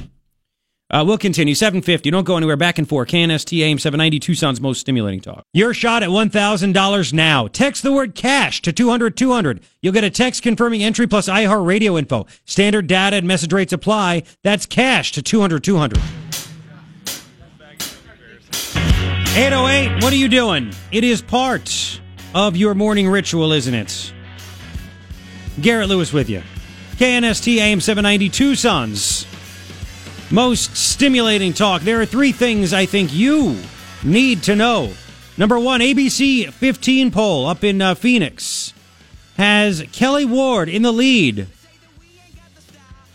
Uh, we'll continue. 750. Don't go anywhere. Back and forth. KNST AM 790 Tucson's most stimulating talk. Your shot at $1,000 now. Text the word cash to 200 200. You'll get a text confirming entry plus iHeart radio info. Standard data and message rates apply. That's cash to 200 200. 808, what are you doing? It is part of your morning ritual, isn't it? Garrett Lewis with you. KNST AM 790 Tucson's most stimulating talk. There are three things I think you need to know. Number one, ABC 15 poll up in uh, Phoenix has Kelli Ward in the lead.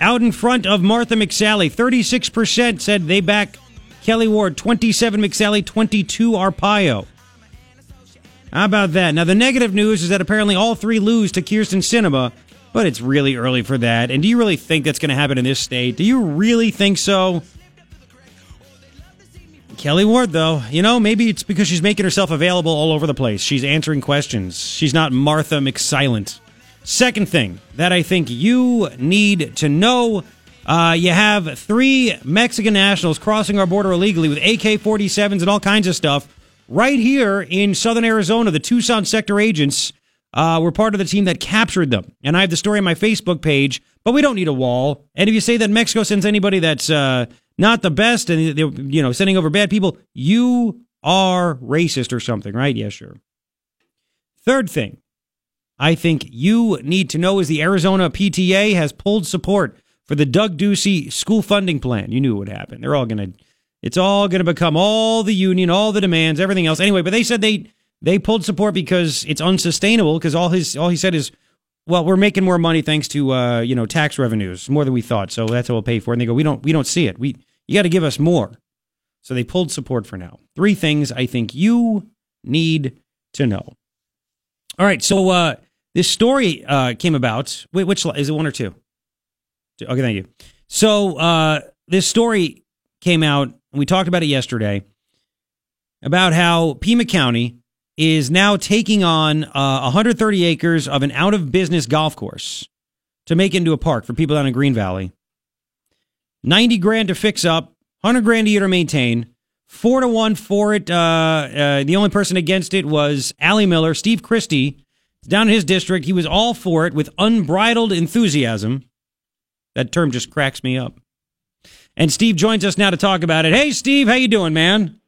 Out in front of Martha McSally. 36% said they back Kelli Ward. 27 McSally, 22 Arpaio. How about that? Now, the negative news is that apparently all three lose to Kyrsten Sinema, but it's really early for that. And do you really think that's going to happen in this state? Do you really think so? Kelli Ward, though, you know, maybe it's because she's making herself available all over the place. She's answering questions. She's not Martha McSilent. Second thing that I think you need to know uh, you have three Mexican nationals crossing our border illegally with AK 47s and all kinds of stuff right here in southern Arizona. The Tucson sector agents uh, were part of the team that captured them. And I have the story on my Facebook page, but we don't need a wall. And if you say that Mexico sends anybody that's uh, not the best and they're, you know, sending over bad people, you are racist or something, right? Yeah, sure. Third thing I think you need to know is the Arizona PTA has pulled support for the Doug Ducey school funding plan. You knew it would happen. They're all going to, it's all going to become all the union, all the demands, everything else. Anyway, but they said they, they pulled support because it's unsustainable. Because all his all he said is, "Well, we're making more money thanks to uh, you know tax revenues, more than we thought. So that's what we'll pay for." And they go, "We don't we don't see it. We you got to give us more." So they pulled support for now. Three things I think you need to know. All right, so uh, this story uh, came about. Wait, which is it? One or two? Okay, thank you. So uh, this story came out, and we talked about it yesterday about how Pima County is now taking on uh, 130 acres of an out of business golf course to make into a park for people down in Green Valley. 90 grand to fix up, 100 grand a year to maintain. Four to one for it. Uh, uh, the only person against it was Ally Miller. Steve Christy, down in his district, he was all for it with unbridled enthusiasm. That term just cracks me up. And Steve joins us now to talk about it. Hey, Steve, how you doing, man?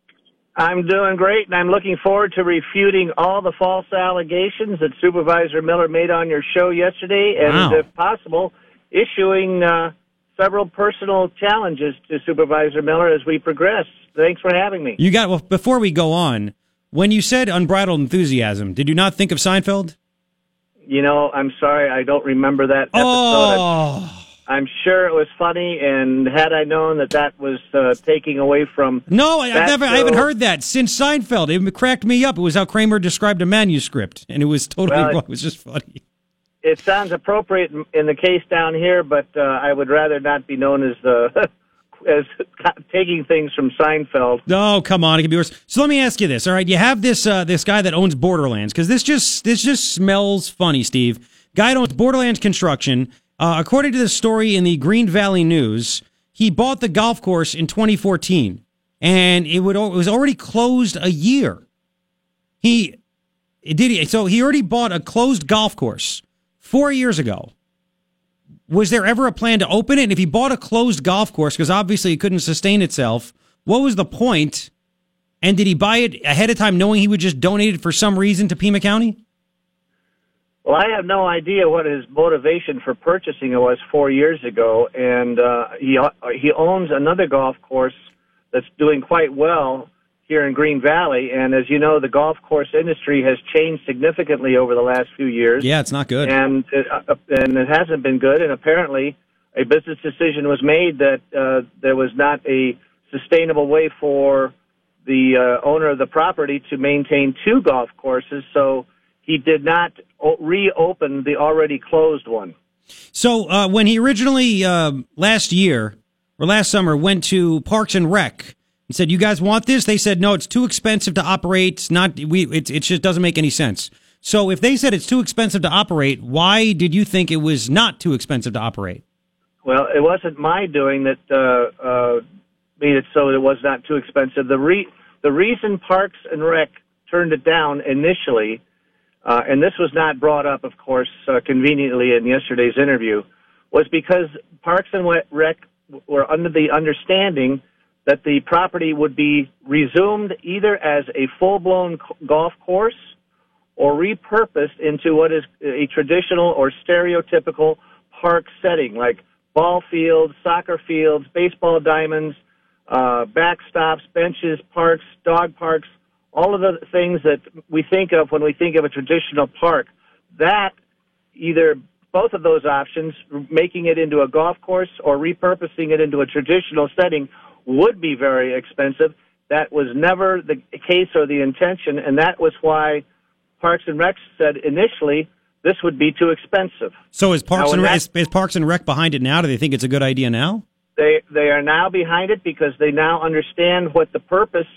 I'm doing great, and I'm looking forward to refuting all the false allegations that Supervisor Miller made on your show yesterday, and Wow. if possible, issuing uh, several personal challenges to Supervisor Miller as we progress. Thanks for having me. You got well. Before we go on, when you said unbridled enthusiasm, did you not think of Seinfeld? You know, I'm sorry, I don't remember that episode. Oh. I'm sure it was funny, and had I known that that was uh, taking away from No, I, I've never. I haven't heard that since Seinfeld. It cracked me up. It was how Kramer described a manuscript, and it was totally Well, wrong. It was just funny. It sounds appropriate in, in the case down here, but uh, I would rather not be known as the [LAUGHS] as taking things from Seinfeld. No, come on, it could be worse. So let me ask you this. All right, you have this uh, this guy that owns Borderlands because this just this just smells funny, Steve. Guy owns Borderlands Construction. Uh, according to the story in the Green Valley News, he bought the golf course in 2014, and it would it was already closed a year. He did he so he already bought a closed golf course four years ago. Was there ever a plan to open it? And if he bought a closed golf course, because obviously it couldn't sustain itself, what was the point? And did he buy it ahead of time knowing he would just donate it for some reason to Pima County? Well, I have no idea what his motivation for purchasing it was four years ago, and uh, he he owns another golf course that's doing quite well here in Green Valley. And as you know, the golf course industry has changed significantly over the last few years. Yeah, it's not good. and it, uh, and it hasn't been good. And apparently, a business decision was made that uh, there was not a sustainable way for the uh, owner of the property to maintain two golf courses. So he did not o- reopen the already closed one. So uh, when he originally uh, last year or last summer went to Parks and Rec and said, "You guys want this?" They said, "No, it's too expensive to operate. It's not. We. It, it just doesn't make any sense." So if they said it's too expensive to operate, why did you think it was not too expensive to operate? Well, it wasn't my doing that uh, uh, made it so it was not too expensive. The re- the reason Parks and Rec turned it down initially, uh, and this was not brought up, of course, uh, conveniently in yesterday's interview, was because Parks and Rec were under the understanding that the property would be resumed either as a full-blown golf course or repurposed into what is a traditional or stereotypical park setting, like ball fields, soccer fields, baseball diamonds, uh, backstops, benches, parks, dog parks, all of the things that we think of when we think of a traditional park. That either both of those options, making it into a golf course or repurposing it into a traditional setting, would be very expensive. That was never the case or the intention, and that was why Parks and Rec said initially this would be too expensive. So is Parks Now, and Rec, is Parks and Rec behind it now? Do they think it's a good idea now? They they are now behind it because they now understand what the purpose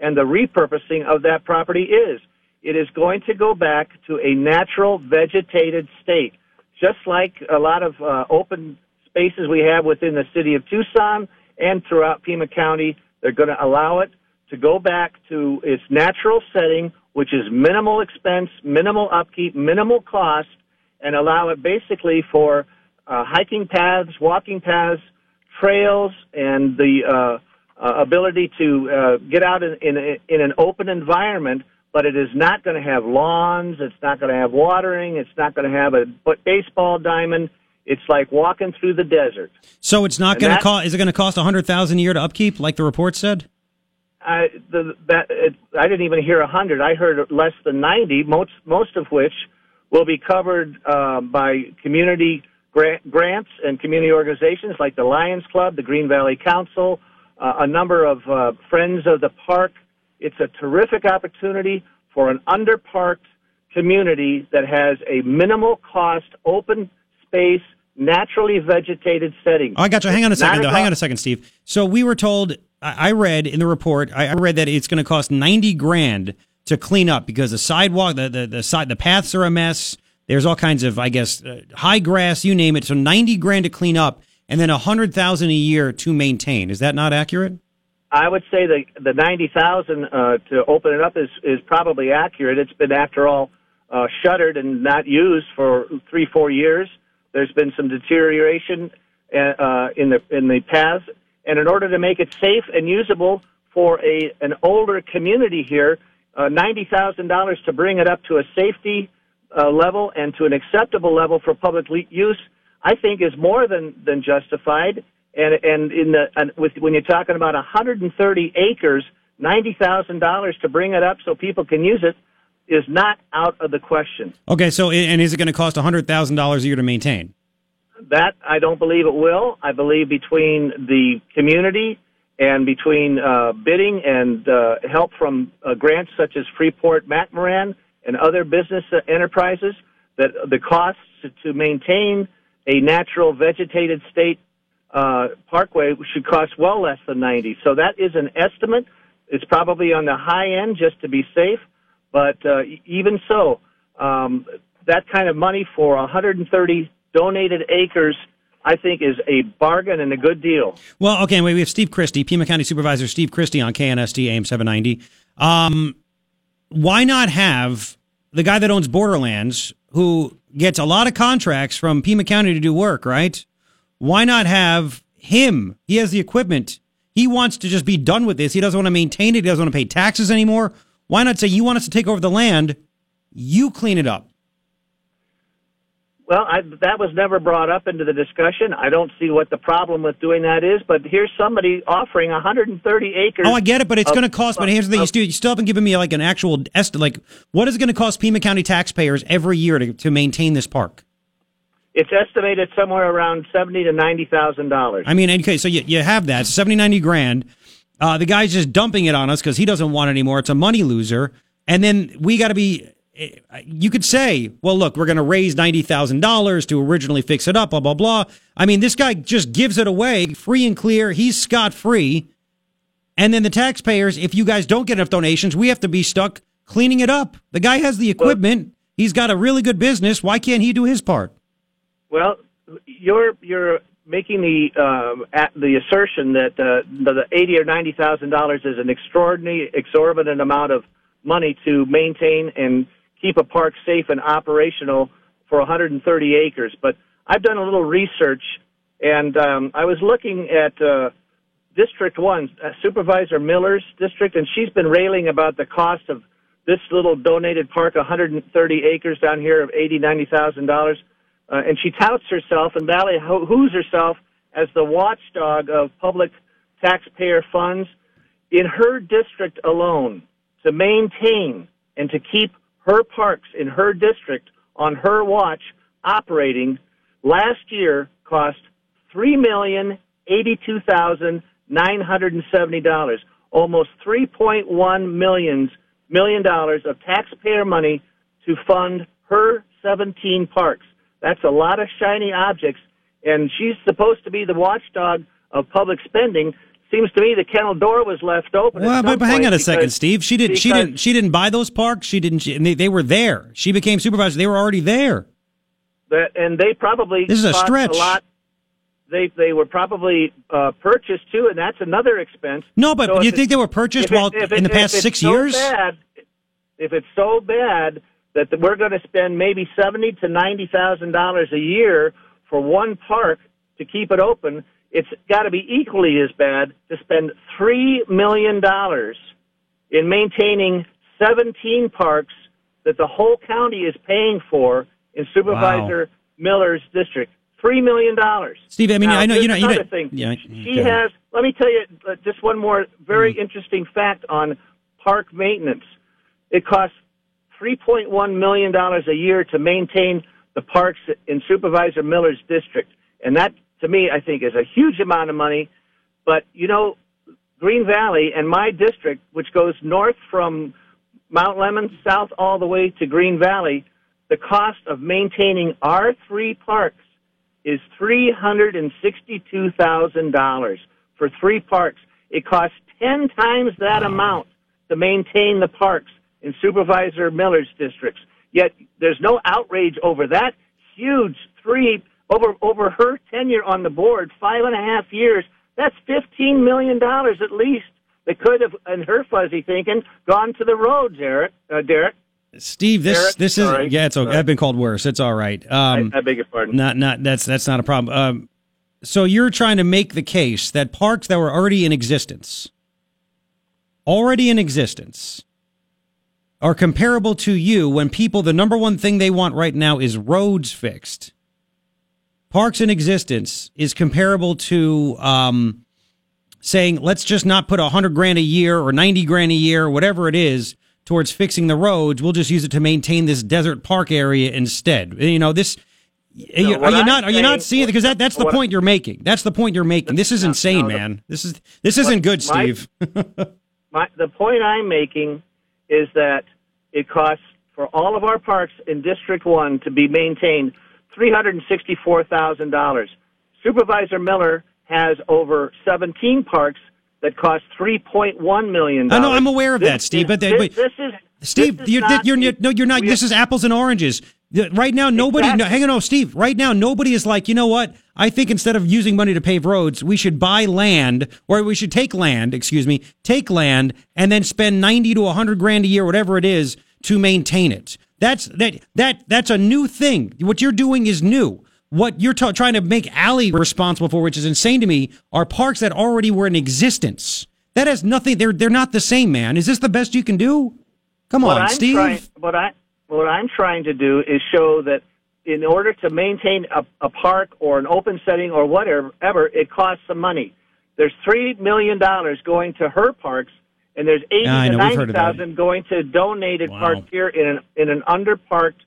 and the repurposing of that property is. It is going to go back to a natural vegetated state, just like a lot of uh, open spaces we have within the city of Tucson and throughout Pima County. They're going to allow it to go back to its natural setting, which is minimal expense, minimal upkeep, minimal cost, and allow it basically for uh, hiking paths, walking paths, trails, and the uh, uh, ability to uh, get out in, in, in an open environment. But it is not going to have lawns. It's not going to have watering. It's not going to have a baseball diamond. It's like walking through the desert. So it's not going to cost. Is it going to cost a hundred thousand a year to upkeep, like the report said? I the that it, I didn't even hear a hundred. I heard less than ninety. Most most of which will be covered uh, by community grant, grants and community organizations like the Lions Club, the Green Valley Council, uh, a number of uh, friends of the park. It's a terrific opportunity for an underparked community that has a minimal cost, open space, naturally vegetated setting. Oh, I got you. Hang on a second, though. Hang on a second, Steve. So we were told. I read in the report. I read that it's going to cost ninety grand to clean up because the sidewalk, the the, the side, the paths are a mess. There's all kinds of, I guess, uh, high grass, you name it. So ninety grand to clean up, and then a hundred thousand a year to maintain. Is that not accurate? I would say the the ninety thousand uh, to open it up is is probably accurate. It's been, after all, uh, shuttered and not used for three four years. There's been some deterioration uh, uh, in the in the paths, and in order to make it safe and usable for a an older community here, uh, ninety thousand dollars to bring it up to a safety uh, level and to an acceptable level for public le- use, I think is more than than justified. And and in the and with when you're talking about 130 acres, ninety thousand dollars to bring it up so people can use it is not out of the question. Okay. So and is it going to cost hundred thousand dollars a year to maintain? That I don't believe it will. I believe between the community and between uh, bidding and uh, help from uh, grants such as Freeport McMoRan and other business uh, enterprises, that the costs to maintain a natural vegetated state uh, parkway should cost well less than 90. So that is an estimate. It's probably on the high end just to be safe, but uh, even so, um, that kind of money for 130 donated acres, I think, is a bargain and a good deal. Well, okay. We have Steve Christy, Pima County Supervisor Steve Christy on KNST AM 790. Um, why not have the guy that owns Borderlands, who gets a lot of contracts from Pima County to do work, right? Why not have him? He has the equipment. He wants to just be done with this. He doesn't want to maintain it. He doesn't want to pay taxes anymore. Why not say, you want us to take over the land? You clean it up. Well, I, that was never brought up into the discussion. I don't see what the problem with doing that is, but here's somebody offering 130 acres. Oh, I get it, but it's going to cost. But here's the thing: you still, you still haven't given me like an actual estimate. Like, what is it going to cost Pima County taxpayers every year to, to maintain this park? It's estimated somewhere around seventy to ninety thousand dollars. I mean, okay, so you, you have that 70, 90 grand. Uh, the guy's just dumping it on us because he doesn't want it anymore. It's a money loser. And then we got to be. Eh, You could say, well, look, we're going to raise ninety thousand dollars to originally fix it up. Blah blah blah. I mean, this guy just gives it away free and clear. He's scot free. And then the taxpayers, if you guys don't get enough donations, we have to be stuck cleaning it up. The guy has the equipment. He's got a really good business. Why can't he do his part? Well, you're you're making the um, the assertion that uh, the the eighty or ninety thousand dollars is an extraordinary, exorbitant amount of money to maintain and keep a park safe and operational for 130 acres. But I've done a little research, and um, I was looking at uh, District One, uh, Supervisor Miller's district, and she's been railing about the cost of this little donated park, 130 acres down here of 80, 90 thousand dollars. Uh, and she touts herself and ballyhoos herself as the watchdog of public taxpayer funds in her district alone to maintain and to keep her parks in her district on her watch operating last year cost three million eighty two thousand nine hundred and seventy dollars almost three point one millions million dollars of taxpayer money to fund her seventeen parks that's a lot of shiny objects, and she's supposed to be the watchdog of public spending. Seems to me the kennel door was left open. Well, but, but hang on a second, Steve. She didn't. She didn't. She didn't buy those parks. She didn't. She, and they, they were there. She became supervisor. They were already there. That, and they probably This is a stretch. A lot. They they were probably uh, purchased too, and that's another expense. No, but So you think they were purchased it- while if in it- the past if it's six so years? Bad, if it's so bad that we're going to spend maybe seventy to ninety thousand dollars a year for one park to keep it open, it's got to be equally as bad to spend three million dollars in maintaining seventeen parks that the whole county is paying for in Supervisor Miller's district. three million dollars. Steve, I mean, Now, I know you know here's you know. another thing. Yeah, She go has. Let me tell you uh, just one more very Mm-hmm. interesting fact on park maintenance. It costs three point one million dollars a year to maintain the parks in Supervisor Miller's district, and that, to me, I think is a huge amount of money. But you know, Green Valley and my district, which goes north from Mount Lemmon south all the way to Green Valley, the cost of maintaining our three parks is three hundred and sixty-two thousand dollars for three parks. It costs ten times that amount to maintain the parks in Supervisor Miller's districts. Yet there's no outrage over that huge three over over her tenure on the board, five and a half years. That's fifteen million dollars at least. that could have, in her fuzzy thinking, gone to the roads, Eric, uh, Derek. Steve, this Eric, this is sorry. yeah, it's okay. Sorry. I've been called worse. It's all right. Um, I, I beg your pardon. Not not that's that's not a problem. Um, so you're trying to make the case that parks that were already in existence, already in existence, are comparable to you when people the number one thing they want right now is roads fixed. Parks in existence is comparable to um, saying let's just not put a hundred grand a year or ninety grand a year, whatever it is, towards fixing the roads. We'll just use it to maintain this desert park area instead. You know this. Are you, are you not? Are you not seeing? Because that, that's the point you're making. That's the point you're making. This is insane, man. This is this isn't good, Steve. [LAUGHS] My, the point I'm making is that it costs for all of our parks in District 1 to be maintained $364,000. Supervisor Miller has over 17 parks that cost $3.1 million. I know. I'm aware of This that, Steve. is- But, this, this is Steve, this is you're, not- you're, no, you're not. This is apples and oranges. Right now, nobody. No, hang on, no, Steve. Right now, nobody is like, you know what? I think instead of using money to pave roads, we should buy land, or we should take land. Excuse me, take land and then spend ninety to hundred grand a year, whatever it is, to maintain it. That's that that that's a new thing. What you're doing is new. What you're ta- trying to make Ally responsible for, which is insane to me, are parks that already were in existence. That has nothing. They're they're not the same, man. Is this the best you can do? Come what on, I'm Steve. Trying, what I what I'm trying to do is show that in order to maintain a, a park or an open setting or whatever, ever, it costs some money. There's three million dollars going to her parks, and there's eighty Yeah, to know. We've ninety heard of that. thousand going to donated Wow. parks here in an in an underparked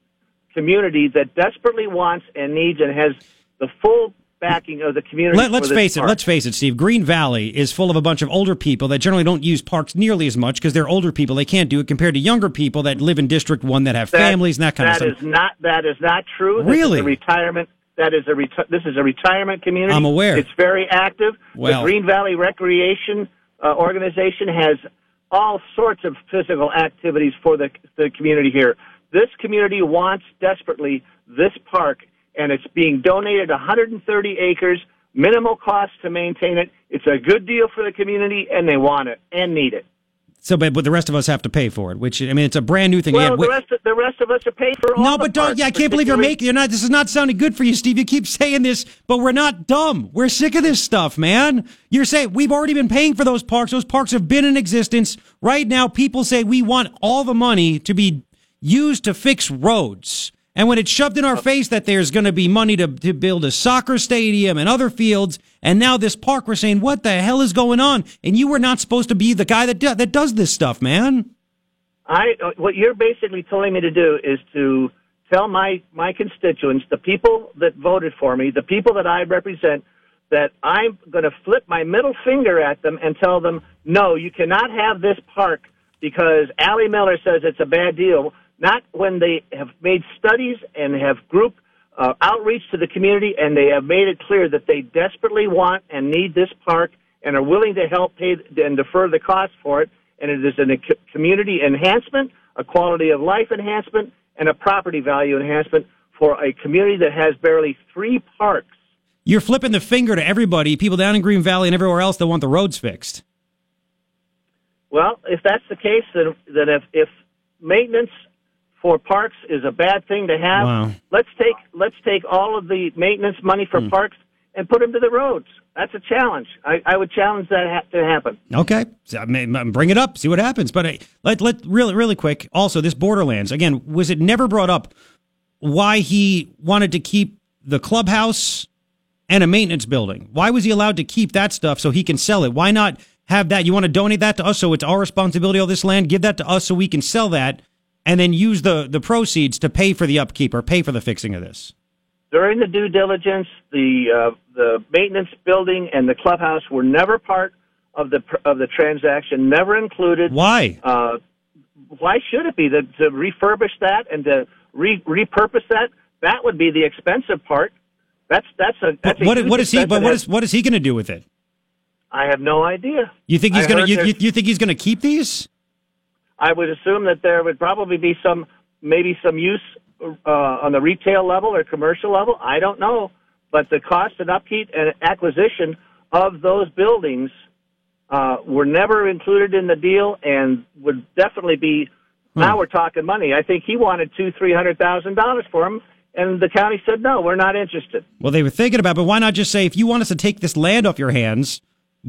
community that desperately wants and needs and has the full backing of the community. Let, let's this face it. Let's face it, Steve. Green Valley is full of a bunch of older people that generally don't use parks nearly as much because they're older people. They can't do it compared to younger people that live in District One that have That- families and that kind that of is stuff. not that is not true. This Really? a retirement. That is a reti- this is a retirement community. I'm aware. It's very active. Well- the Green Valley Recreation uh, Organization has all sorts of physical activities for the the community here. This community wants desperately this park, and it's being donated 130 acres, minimal cost to maintain it. It's a good deal for the community, and they want it and need it. So, but, but the rest of us have to pay for it. Which I mean, it's a brand new thing. Well, the rest of, the rest of us are paid for all no, but don't. Yeah, I can't believe you're making. You're not. This is not sounding good for you, Steve. You keep saying this, but we're not dumb. We're sick of this stuff, man. You're saying we've already been paying for those parks. Those parks have been in existence. Right now, people say we want all the money to be used to fix roads. And when it's shoved in our uh, face that there's going to be money to, to build a soccer stadium and other fields, and now this park, we're saying, what the hell is going on? And you were not supposed to be the guy that do, that does this stuff, man. I uh, what you're basically telling me to do is to tell my my constituents, the people that voted for me, the people that I represent, that I'm going to flip my middle finger at them and tell them, no, you cannot have this park because Ally Miller says it's a bad deal. Not when they have made studies and have group uh, outreach to the community and they have made it clear that they desperately want and need this park and are willing to help pay and defer the cost for it. And it is a community enhancement, a quality of life enhancement, and a property value enhancement for a community that has barely three parks. You're flipping the finger to everybody, people down in Green Valley and everywhere else that want the roads fixed. Well, if that's the case, then then if if maintenance for parks is a bad thing to have, Wow. let's take let's take all of the maintenance money for parks and put them to the roads. That's a challenge. I, I would challenge that ha- to happen. Okay, so, I mean, bring it up, see what happens. But uh, let let really really quick. Also, this Borderlands again was it never brought up why he wanted to keep the clubhouse and a maintenance building. Why was he allowed to keep that stuff so he can sell it? Why not have that? You want to donate that to us so it's our responsibility all this land? Give that to us so we can sell that and then use the, the proceeds to pay for the upkeep or pay for the fixing of this. During the due diligence, the uh, the maintenance building and the clubhouse were never part of the of the transaction. Never included. Why? Uh, why should it be to, to refurbish that and to re- repurpose that? That would be the expensive part. That's that's a that's what, a what is he? But that what is what is he going to do with it? I have no idea. You think he's going to? You, you, you think he's going to keep these? I would assume that there would probably be some, maybe some use uh, on the retail level or commercial level. I don't know, but the cost and upkeep and acquisition of those buildings uh, were never included in the deal, and would definitely be. Now we're talking money. I think he wanted two, three hundred thousand dollars for them, and the county said no, we're not interested. Well, they were thinking about, it, but why not just say, if you want us to take this land off your hands,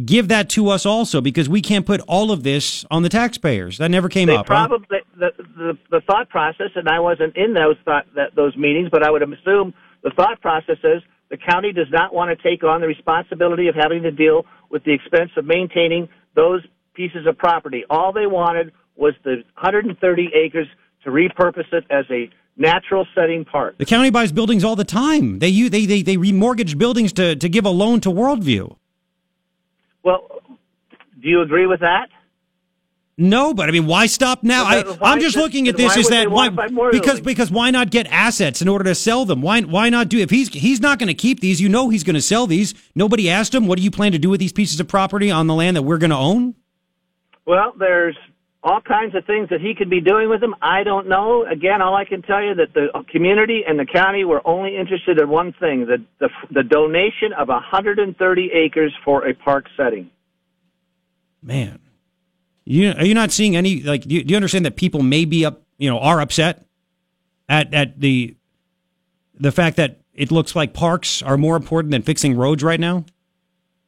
give that to us also, because we can't put all of this on the taxpayers. That never came they up. huh? probably the, the the thought process, and I wasn't in those thought that those meetings, but I would assume the thought process is the county does not want to take on the responsibility of having to deal with the expense of maintaining those pieces of property. All they wanted was the 130 acres to repurpose it as a natural setting park. The county buys buildings all the time. They they they they remortgage buildings to to give a loan to Worldview. Well, do you agree with that? No, but I mean, why stop now? Well, I, I'm just looking at this. Is that why? want to buy more Because because why not get assets in order to sell them? Why why not do if he's he's not going to keep these? You know he's going to sell these. Nobody asked him. What do you plan to do with these pieces of property on the land that we're going to own? Well, there's all kinds of things that he could be doing with them. I don't know. Again, all I can tell you that the community and the county were only interested in one thing: the the, the donation of 130 acres for a park setting. Man, you are you not seeing any like? Do you, do you understand that people may be up? You know, are upset at at the the fact that it looks like parks are more important than fixing roads right now.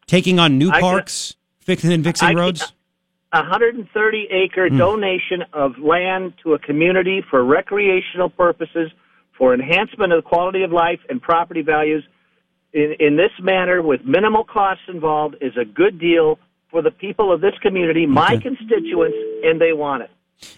Taking on new I can- parks, fixing and fixing I- roads. A 130 acre Hmm. donation of land to a community for recreational purposes, for enhancement of the quality of life and property values, in, in this manner with minimal costs involved, is a good deal for the people of this community, my constituents, and they want it.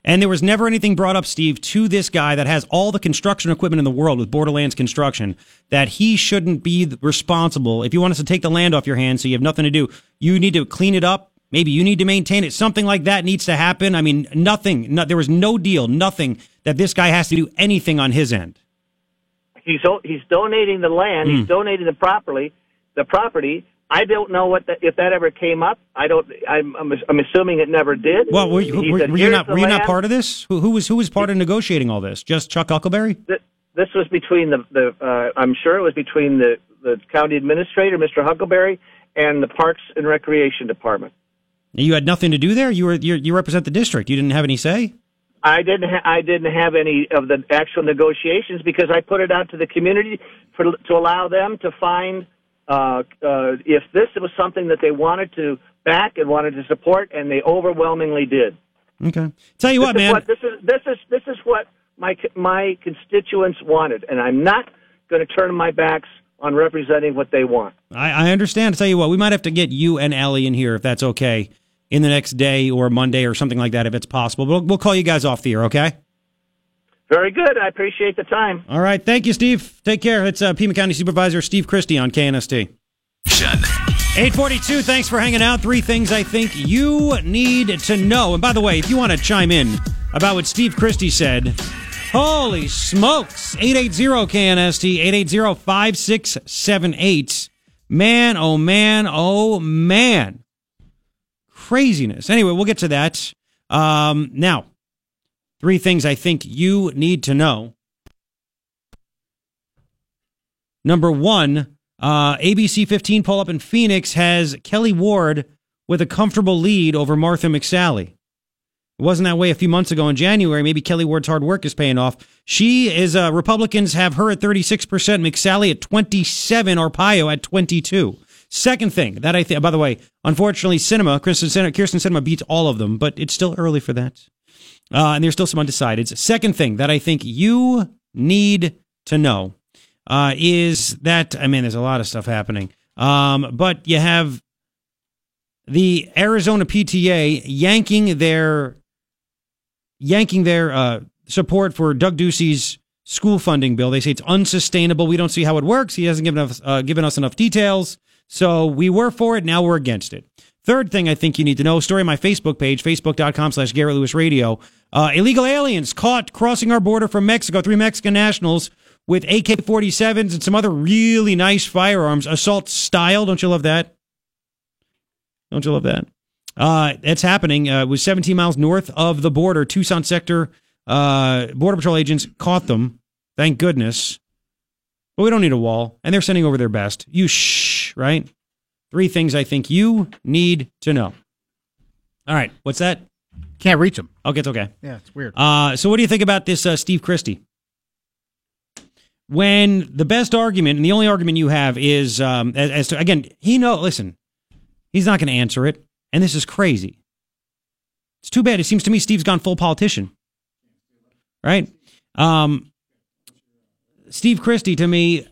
And there was never anything brought up, Steve, to this guy that has all the construction equipment in the world with Borderlands Construction that he shouldn't be responsible. If you want us to take the land off your hands so you have nothing to do, you need to clean it up. Maybe you need to maintain it. Something like that needs to happen. I mean, nothing. No, there was no deal, nothing that this guy has to do anything on his end. He's he's donating the land. Hmm. He's donating the property. The property. I don't know what the, if that ever came up. I don't. I'm, I'm I'm assuming it never did. Well, were, you- were, said, were you not were you not part of this? Who, who was who was part of negotiating all this? Just Chuck Huckleberry? Th- This was between the the. Uh, I'm sure it was between the the county administrator, Mr. Huckleberry, and the Parks and Recreation Department. You had nothing to do there. You were you, you represent the district. You didn't have any say. I didn't. Ha- I didn't have any of the actual negotiations because I put it out to the community for, to allow them to find uh, uh, if this was something that they wanted to back and wanted to support, and they overwhelmingly did. Okay. Tell you this what, man. What, this is this is this is what my my constituents wanted, and I'm not going to turn my backs on representing what they want. I, I understand. Tell you what, we might have to get you and Ally in here if that's okay in the next day or Monday or something like that if it's possible. We'll, we'll call you guys off the air, okay? Very good. I appreciate the time. All right. Thank you, Steve. Take care. It's uh, Pima County Supervisor Steve Christy on KNST. 842, thanks for hanging out. Three things I think you need to know. And by the way, if you want to chime in about what Steve Christy said, holy smokes, 880-KNST, 880-5678. Man, oh man, oh man. Craziness. Anyway, we'll get to that. Um, now, three things I think you need to know. Number one, uh, ABC 15 poll up in Phoenix has Kelli Ward with a comfortable lead over Martha McSally. It wasn't that way a few months ago in January. Maybe Kelli Ward's hard work is paying off. She is, uh, Republicans have her at 36%, McSally at 27, Arpaio at 22. Second thing that I think, by the way, unfortunately, Sinema, Kyrsten Sinema, Kyrsten Sinema beats all of them, but it's still early for that. Uh, and there's still some undecideds. Second thing that I think you need to know uh, is that I mean, there's a lot of stuff happening. Um, but you have the Arizona PTA yanking their yanking their uh, support for Doug Ducey's school funding bill. They say it's unsustainable. We don't see how it works. He hasn't given us uh, given us enough details. So we were for it. Now we're against it. Third thing I think you need to know, story on my Facebook page, facebook.com slash Garrett Lewis Radio. Uh, illegal aliens caught crossing our border from Mexico, three Mexican nationals with AK 47s and some other really nice firearms, assault style. Don't you love that? Don't you love that? Uh, that's happening. Uh, it was 17 miles north of the border. Tucson sector uh, border patrol agents caught them. Thank goodness. But we don't need a wall, and they're sending over their best. You right? Three things I think you need to know. All right, what's that? Can't reach them. Okay, it's okay. Yeah, it's weird. Uh, so, what do you think about this, uh, Steve Christy? When the best argument and the only argument you have is um, as, as to again, he know. Listen, he's not going to answer it, and this is crazy. It's too bad. It seems to me Steve's gone full politician, right? Um, Steve Christy, to me,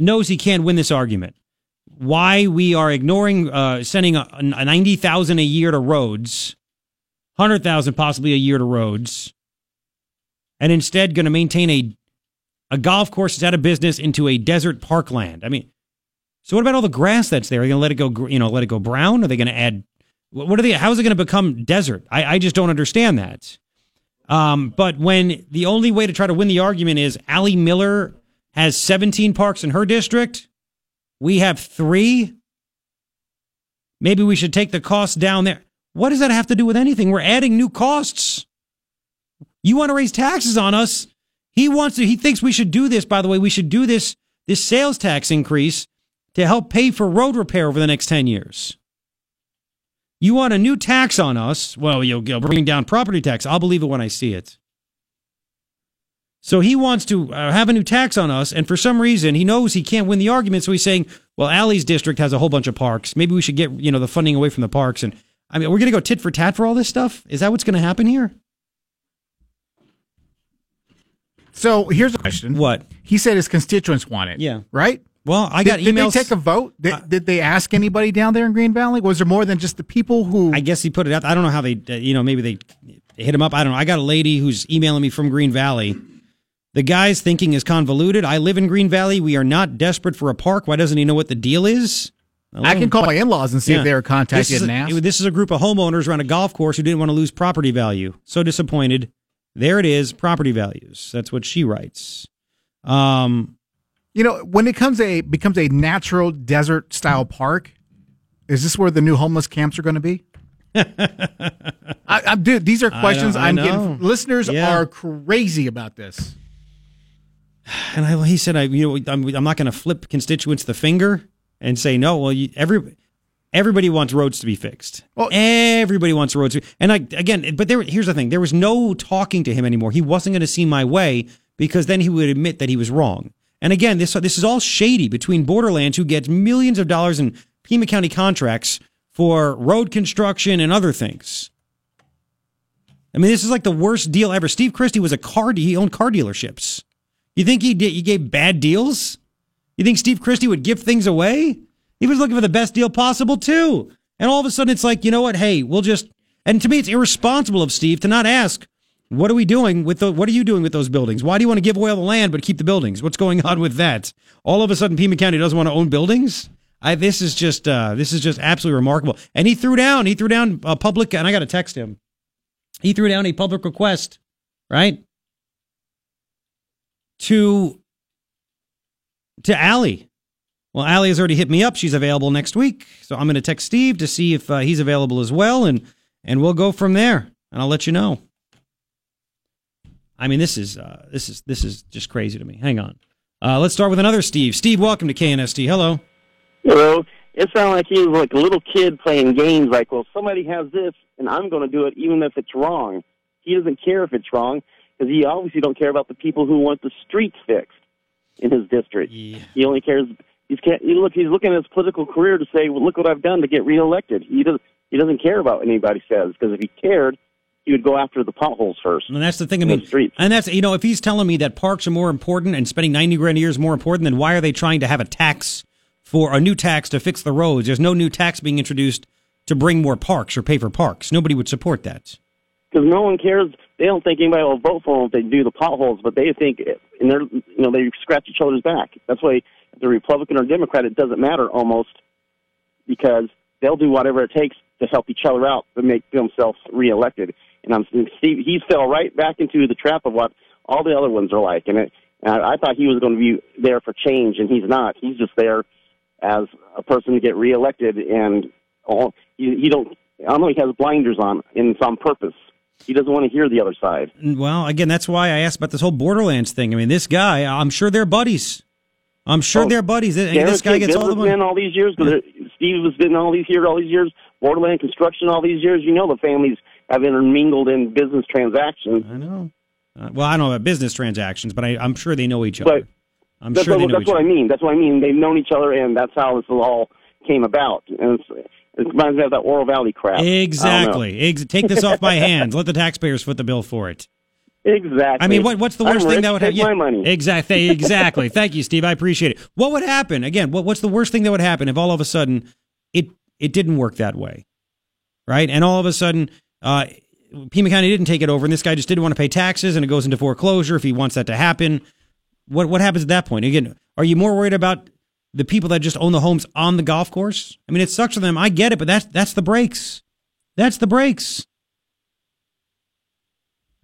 knows he can't win this argument. Why we are ignoring uh, sending a, a ninety thousand a year to roads, hundred thousand possibly a year to roads, and instead going to maintain a a golf course that's out of business into a desert parkland. I mean, so what about all the grass that's there? Are they going to let it go? You know, let it go brown? Are they going to add? What are they? How is it going to become desert? I, I just don't understand that. Um, but when the only way to try to win the argument is Ally Miller has 17 parks in her district, we have three. Maybe we should take the costs down there. What does that have to do with anything? We're adding new costs. You want to raise taxes on us? He wants to. He thinks we should do this. By the way, we should do this this sales tax increase to help pay for road repair over the next 10 years. You want a new tax on us? Well, you'll, you'll bring down property tax. I'll believe it when I see it. So he wants to uh, have a new tax on us, and for some reason he knows he can't win the argument. So he's saying, "Well, Ally's district has a whole bunch of parks. Maybe we should get you know the funding away from the parks." And I mean, we're going to go tit for tat for all this stuff. Is that what's going to happen here? So here's a question. What? He said his constituents want it. Yeah. Right? Well, I got did, Did emails- they take a vote? Did, did they ask anybody down there in Green Valley? Was there more than just the people who. I guess he put it out. I don't know how they, uh, you know, maybe they hit him up. I don't know. I got a lady who's emailing me from Green Valley. The guy's thinking is convoluted. I live in Green Valley. We are not desperate for a park. Why doesn't he know what the deal is? I can call my in laws and see if they were contacted This is, and a, asked. this is a group of homeowners around a golf course who didn't want to lose property value. So disappointed. There it is, property values. That's what she writes. Um, You know, when it comes a becomes a natural desert style park, is this where the new homeless camps are going to be? [LAUGHS] I, I, dude, these are questions I I'm know. getting. Listeners Yeah. are crazy about this. And I, he said, I, you know, I'm, I'm not going to flip constituents the finger and say no. Well, you, every everybody wants roads to be fixed. Well, everybody wants roads. To, and I again, but there. Here's the thing: there was no talking to him anymore. He wasn't going to see my way because then he would admit that he was wrong. And again, this this is all shady between Borderlands, who gets millions of dollars in Pima County contracts for road construction and other things. I mean, this is like the worst deal ever. Steve Christy was a car. Dealer, he owned car dealerships. You think he did? He gave bad deals? You think Steve Christy would give things away? He was looking for the best deal possible too. And all of a sudden, it's like, you know what? Hey, we'll just. And to me, it's irresponsible of Steve to not ask, what are we doing with the? What are you doing with those buildings? Why do you want to give away all the land but keep the buildings? What's going on with that? All of a sudden, Pima County doesn't want to own buildings. I, this is just uh, this is just absolutely remarkable. And he threw down he threw down a public, and I got to text him. He threw down a public request, right? To to Ally. Well, Ally has already hit me up. She's available next week, so I'm going to text Steve to see if uh, he's available as well, and and we'll go from there. And I'll let you know. I mean, this is uh, this is this is just crazy to me. Hang on. Uh, let's start with another Steve. Steve, welcome to KNST. Hello. Hello. It sounded like he was like a little kid playing games. Like, well, somebody has this, and I'm going to do it, even if it's wrong. He doesn't care if it's wrong because he obviously don't care about the people who want the streets fixed in his district. He only cares. He's ca- he look. He's looking at his political career to say, "Well, look what I've done to get reelected." He doesn't. He doesn't care about what anybody says because if he cared, he would go after the potholes first. And that's the thing. I mean, streets. and that's you know, if he's telling me that parks are more important and spending ninety grand a year is more important, then why are they trying to have a tax for a new tax to fix the roads? There's no new tax being introduced to bring more parks or pay for parks. Nobody would support that. Because no one cares. They don't think anybody will vote for them if they do the potholes, but they think, and they're you know they scratch each other's back. That's why if they're Republican or Democrat, it doesn't matter almost because they'll do whatever it takes to help each other out to make themselves reelected. And I'm Steve. He fell right back into the trap of what all the other ones are like, and it. And I, I thought he was going to be there for change, and he's not. He's just there as a person to get reelected, and all he, he don't. I don't know. He has blinders on, and it's on purpose. He doesn't want to hear the other side. Well, again, that's why I asked about this whole Borderlands thing. I mean, this guy, I'm sure they're buddies. I'm sure Oh, they're buddies. And this guy been gets all the money. all these years. 'cause Steve has been all these here all these years. Borderland construction all these years. You know the families have intermingled in business transactions. I know. Uh, well, I don't know about business transactions, but I, I'm sure they know each other. But I'm that's sure what, they know that's what other. I mean. That's what I mean. They've known each other, and that's how this all came about. And it's, it reminds me of that Oro Valley crap. I don't know. Exactly. Ex- take this off my [LAUGHS] hands. Let the taxpayers foot the bill for it. Exactly. I mean, what, what's the I'm worst thing rich, that would happen? my money. Exactly. [LAUGHS] Exactly. Thank you, Steve. I appreciate it. What would happen again? What, what's the worst thing that would happen if all of a sudden it it didn't work that way, right? And all of a sudden, uh, Pima County didn't take it over, and this guy just didn't want to pay taxes, and it goes into foreclosure if he wants that to happen. What what happens at that point? Again, are you more worried about the people that just own the homes on the golf course? I mean, it sucks for them. I get it, but that's that's the breaks. That's the breaks.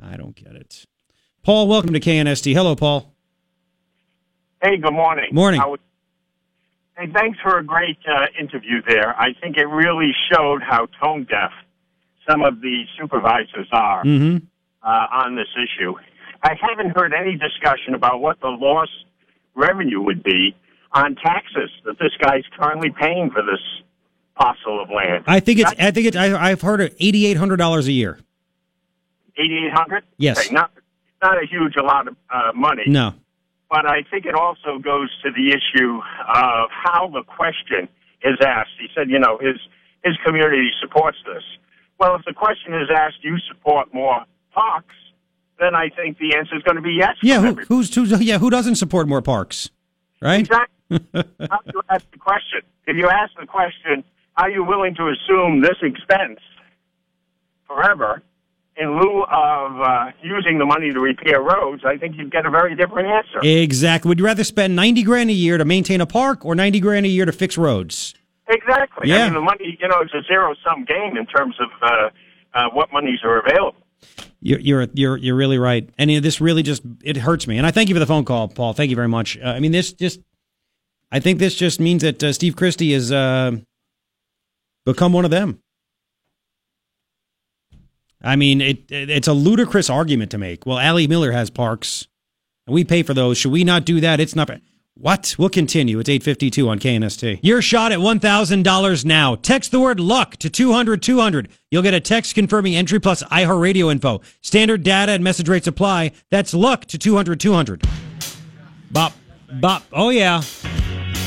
I don't get it. Paul, welcome to KNST. Hello, Paul. Hey, good morning. Morning. I was- hey, thanks for a great uh, interview there. I think it really showed how tone deaf some of the supervisors are Mm-hmm. uh, on this issue. I haven't heard any discussion about what the lost revenue would be on taxes that this guy's currently paying for this parcel of land. I think it's. I think it's. I, I've heard it. Eighty eight hundred dollars a year. Eighty eight hundred. Yes. not not a huge amount of uh, money. No. but I think it also goes to the issue of how the question is asked. He said, you know, his his community supports this. Well, if the question is asked, you support more parks, then I think the answer is going to be yes. Yeah. Who, who's who's yeah? Who doesn't support more parks? Right. Exactly. How do you ask the question? If you ask the question, are you willing to assume this expense forever in lieu of uh, using the money to repair roads? I think you'd get a very different answer. Exactly. Would you rather spend ninety grand a year to maintain a park or ninety grand a year to fix roads? Exactly. Yeah. I mean, the money, you know, it's a zero sum game in terms of uh, uh, what monies are available. You're you're you're you're really right, and you know, this really just it hurts me. And I thank you for the phone call, Paul. Thank you very much. Uh, I mean, this just I think this just means that uh, Steve Christy has uh, become one of them. I mean, it, it it's a ludicrous argument to make. Well, Ally Miller has parks, and we pay for those. Should we not do that? It's not. What? We'll continue. It's 852 on KNST. Your shot at $1,000 now. Text the word luck to 200 200. You'll get a text confirming entry plus iHeartRadio info. Standard data and message rates apply. That's luck to 200 200. Bop, bop. Oh, yeah.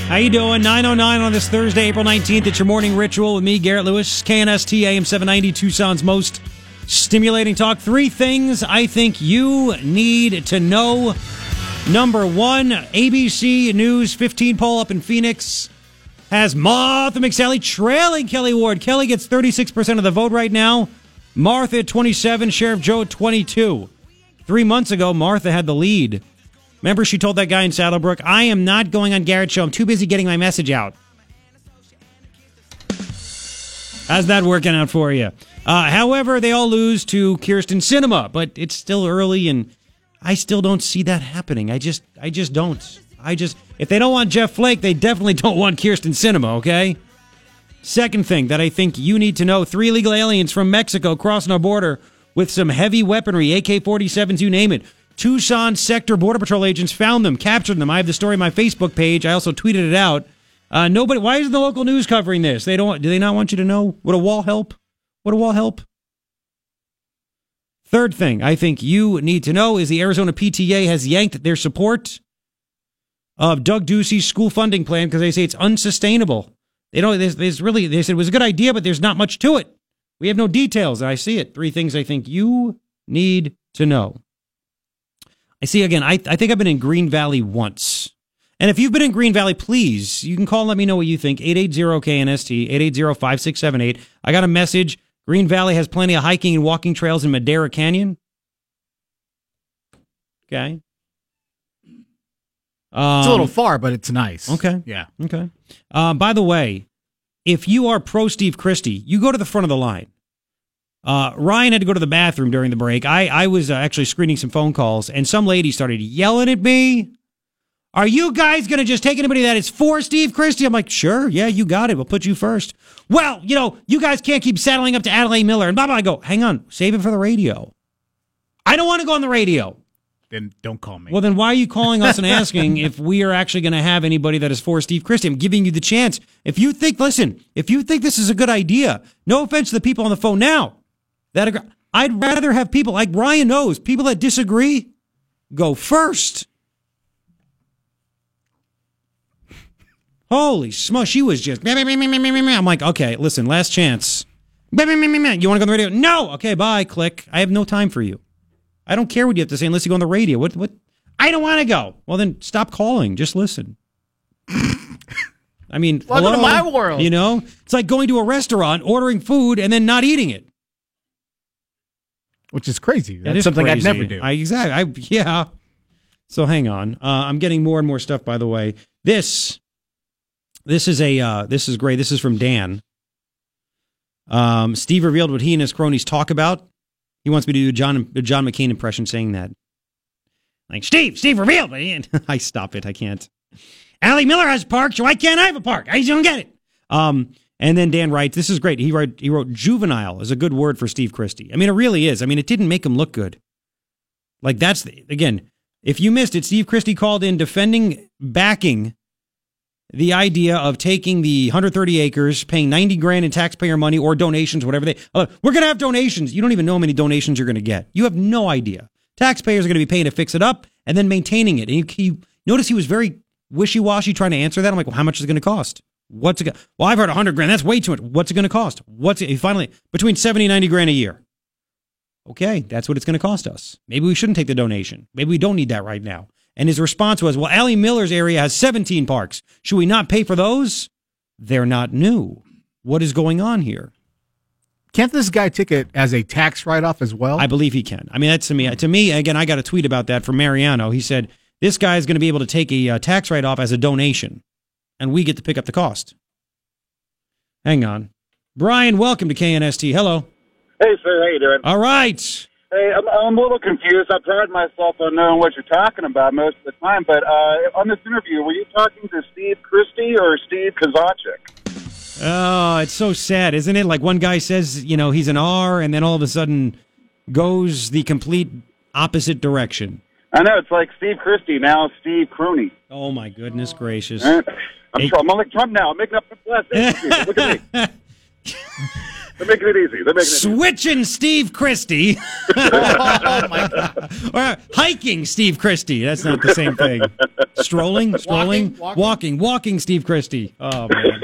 How you doing? 909 on this Thursday, April 19th. It's your morning ritual with me, Garrett Lewis, KNST AM 790, Tucson's most stimulating talk. Three things I think you need to know. Number one, ABC News 15 poll up in Phoenix has Martha McSally trailing Kelli Ward. Kelli gets 36% of the vote right now. Martha at 27, Sheriff Joe at 22. Three months ago, Martha had the lead. Remember, she told that guy in SaddleBrooke, I am not going on Garrett's show. I'm too busy getting my message out. How's that working out for you? Uh, however, they all lose to Kyrsten Sinema, but it's still early, and I still don't see that happening. I just, I just don't. I just, if they don't want Jeff Flake, they definitely [LAUGHS] don't want Kyrsten Sinema. Okay. Second thing that I think you need to know: three illegal aliens from Mexico crossing our border with some heavy weaponry, AK-47s, you name it. Tucson sector border patrol agents found them, captured them. I have the story on my Facebook page. I also tweeted it out. Uh, nobody. Why isn't the local news covering this? They don't. Do they not want you to know? Would a wall help? Would a wall help? Third thing I think you need to know is the Arizona PTA has yanked their support of Doug Ducey's school funding plan because they say it's unsustainable. They don't. There's, really. They said it was a good idea, but there's not much to it. We have no details. I see it. Three things I think you need to know. I see again. I, I think I've been in Green Valley once. And if you've been in Green Valley, please, you can call and let me know what you think. 880-KNST, 880-5678. I got a message. Green Valley has plenty of hiking and walking trails in Madera Canyon. Okay. Um, It's a little far, but it's nice. Okay. Yeah. Okay. Uh, by the way, if you are pro Steve Christy, you go to the front of the line. Uh, Ryan had to go to the bathroom during the break. I, I was uh, actually screening some phone calls, and some lady started yelling at me. Are you guys going to just take anybody that is for Steve Christy? I'm like, sure, yeah, you got it. We'll put you first. Well, you know, you guys can't keep saddling up to Adelaide Miller and blah, blah. I go, hang on, save it for the radio. I don't want to go on the radio. Then don't call me. Well, then why are you calling us and asking if we are actually going to have anybody that is for Steve Christy? I'm giving you the chance. If you think, listen, if you think this is a good idea, no offense to the people on the phone now, that agree, I'd rather have people like Ryan knows, people that disagree, go first. Holy smoke, she was just. I'm like, okay, listen, last chance. You want to go on the radio? No. Okay, bye. Click. I have no time for you. I don't care what you have to say unless you go on the radio. What? What? I don't want to go. Well, then stop calling. Just listen. I mean, Welcome to my world. You know, it's like going to a restaurant, ordering food, and then not eating it. Which is crazy. That That's is something crazy. I'd never do. I exactly. I yeah. So hang on. Uh, I'm getting more and more stuff. By the way, this this is a uh, this is great. This is from Dan. Um, Steve revealed what he and his cronies talk about. He wants me to do a John a John McCain impression, saying that. Like Steve, Steve revealed. but [LAUGHS] I stop it. I can't. Ally Miller has parks. Why can't I have a park? I just don't get it. Um, and then Dan writes, "This is great." He wrote, he wrote, "Juvenile" is a good word for Steve Christy. I mean, it really is. I mean, it didn't make him look good. Like that's the, again, if you missed it, Steve Christy called in defending, backing the idea of taking the 130 acres, paying 90 grand in taxpayer money or donations, whatever they. Uh, we're going to have donations. You don't even know how many donations you're going to get. You have no idea. Taxpayers are going to be paying to fix it up and then maintaining it. And you, you notice he was very wishy washy trying to answer that. I'm like, well, how much is it going to cost? What's it? Go- well, I've heard 100 grand. That's way too much. What's it going to cost? What's it? Finally between 70 and 90 grand a year. Okay, that's what it's going to cost us. Maybe we shouldn't take the donation. Maybe we don't need that right now. And his response was, well, Ally Miller's area has 17 parks. Should we not pay for those? They're not new. What is going on here? Can't this guy take it as a tax write off as well? I believe he can. I mean, that's to me. To me, again, I got a tweet about that from Mariano. He said this guy is going to be able to take a uh, tax write off as a donation, and we get to pick up the cost. Hang on, Brian. Welcome to KNST. Hello. Hey, sir, how you doing? All right. Hey, I'm, I'm a little confused. I pride myself on knowing what you're talking about most of the time, but uh, on this interview, were you talking to Steve Christy or Steve Kozachik? Oh, it's so sad, isn't it? Like one guy says, you know, he's an R, and then all of a sudden goes the complete opposite direction. I know it's like Steve Christy now, Steve Crooney. Oh my goodness gracious! I'm, I'm like Trump now. I'm making up the last name. Look at me. [LAUGHS] They're making it easy. They're making it easy. Switching Steve Christy. [LAUGHS] oh my god! Or hiking Steve Christy. That's not the same thing. Strolling, strolling, Walking, walking, walking, Steve Christy. Oh man.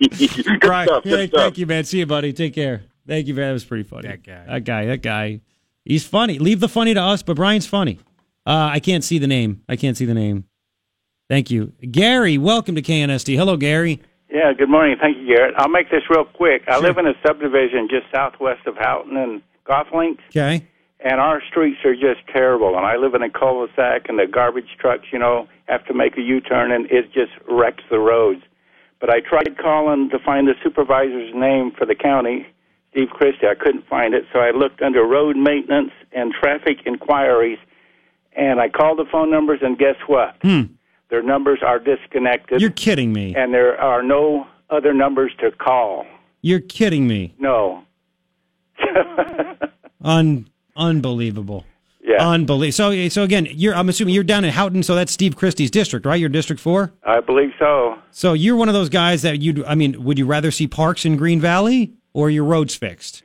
[LAUGHS] Good Right. stuff. Yeah, Good stuff. thank you, man. See you, buddy. Take care. Thank you, man. That was pretty funny. That guy. That guy. That guy. He's funny. Leave the funny to us, but Brian's funny. Uh, I can't see the name. I can't see the name. Thank you, Gary. Welcome to KNST. Hello, Gary. Yeah, good morning. Thank you, Garrett. I'll make this real quick. I live in a subdivision just southwest of Houghton and Golflinks, Okay. and our streets are just terrible. And I live in a cul-de-sac, and the garbage trucks, you know, have to make a U-turn, and it just wrecks the roads. But I tried calling to find the supervisor's name for the county, Steve Christy. I couldn't find it, so I looked under road maintenance and traffic inquiries, and I called the phone numbers, and guess what? Hmm. Their numbers are disconnected You're kidding me. and there are no other numbers to call. You're kidding me. No. [LAUGHS] Un unbelievable. Yeah. Unbelievable. So so again, you're I'm assuming you're down in Houghton, so that's Steve Christy's district, right? You're District Four. I believe so. So you're one of those guys that you'd. I mean, would you rather see parks in Green Valley or your roads fixed?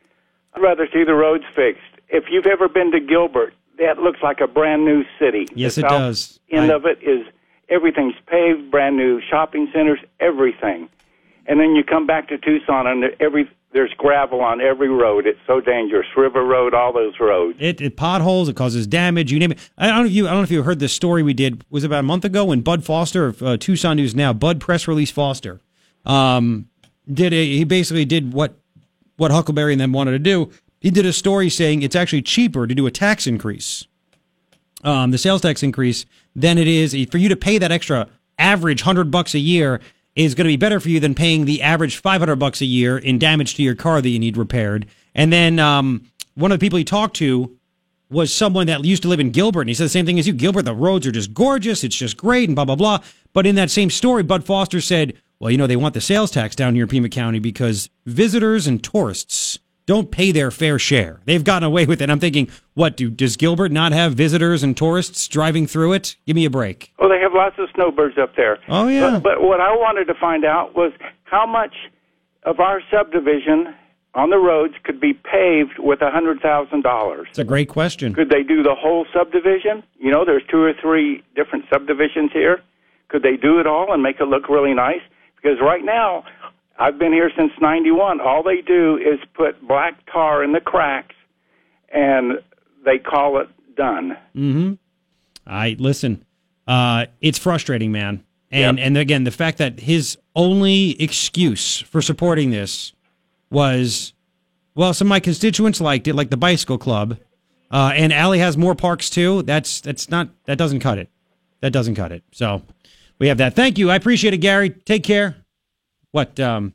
I'd rather see the roads fixed. If you've ever been to Gilbert, that looks like a brand new city. Yes, the it does. End I- of it is everything's paved, brand new shopping centers, everything. and then you come back to Tucson, and every there's gravel on every road. It's so dangerous. River Road, all those roads. It, it potholes. It causes damage. You name it. I don't know if you. I don't know if you heard this story we did. Was about a month ago when Bud Foster of uh, Tucson News Now, Bud press release Foster, um, did a, he basically did what what Huckleberry and them wanted to do. He did a story saying it's actually cheaper to do a tax increase, um, the sales tax increase, than it is for you to pay that extra average hundred bucks a year is going to be better for you than paying the average 500 bucks a year in damage to your car that you need repaired. And then um, one of the people he talked to was someone that used to live in Gilbert, and he said the same thing as you. Gilbert, the roads are just gorgeous, it's just great, and blah blah blah. But in that same story, Bud Foster said, "Well, you know, they want the sales tax down here in Pima County because visitors and tourists don't pay their fair share. They've gotten away with it." I'm thinking, what do does Gilbert not have visitors and tourists driving through it? Give me a break. Well, they have lots of snowbirds up there. Oh yeah. But, but what I wanted to find out was how much of our subdivision on the roads could be paved with a hundred thousand dollars. It's a great question. Could they do the whole subdivision? You know, there's two or three different subdivisions here. Could they do it all and make it look really nice? Because right now, I've been here since '91. All they do is put black tar in the cracks, and they call it done. Mm-hmm. I listen. Uh, it's frustrating, man. And and again, the fact that his only excuse for supporting this was, well, some of my constituents liked it, like the bicycle club, uh, and Ally has more parks too. That's that's not that doesn't cut it. That doesn't cut it. So we have that. Thank you. I appreciate it, Gary. Take care. What? Um.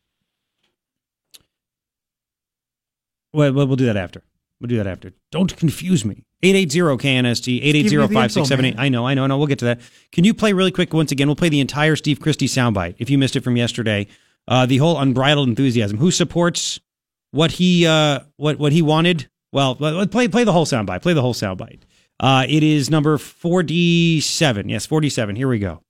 Well, we'll do that after. We'll do that after. Don't confuse me. 880-KNST, 880-5678. I know, I know, I know. We'll get to that. Can you play really quick once again? We'll play the entire Steve Christy soundbite if you missed it from yesterday. Uh, the whole unbridled enthusiasm. Who supports what he uh, what what he wanted? Well, play play the whole soundbite. Play the whole soundbite. Uh, it is number 47. Yes, 47. Here we go.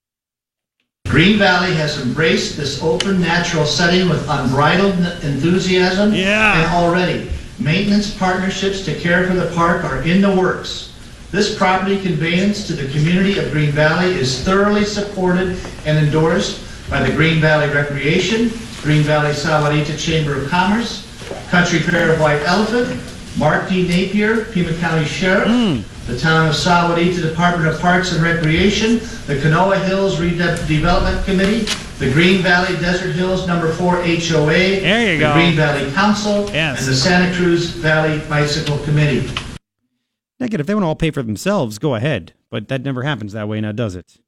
Green Valley has embraced this open, natural setting with unbridled enthusiasm. Yeah. And already, maintenance partnerships to care for the park are in the works. This property conveyance to the community of Green Valley is thoroughly supported and endorsed by the Green Valley Recreation, Green Valley Sahuarita Chamber of Commerce, Country Fair of White Elephant, Mark D. Napier, Pima County Sheriff, hmm. the Town of Sahuarita, the Department of Parks and Recreation, the Canoa Hills Redevelopment Committee, the Green Valley Desert Hills Number Four HOA, There you the go. Green Valley Council, Yes. and the Santa Cruz Valley Bicycle Committee. Again, if they want to all pay for themselves, go ahead. But that never happens that way now, does it?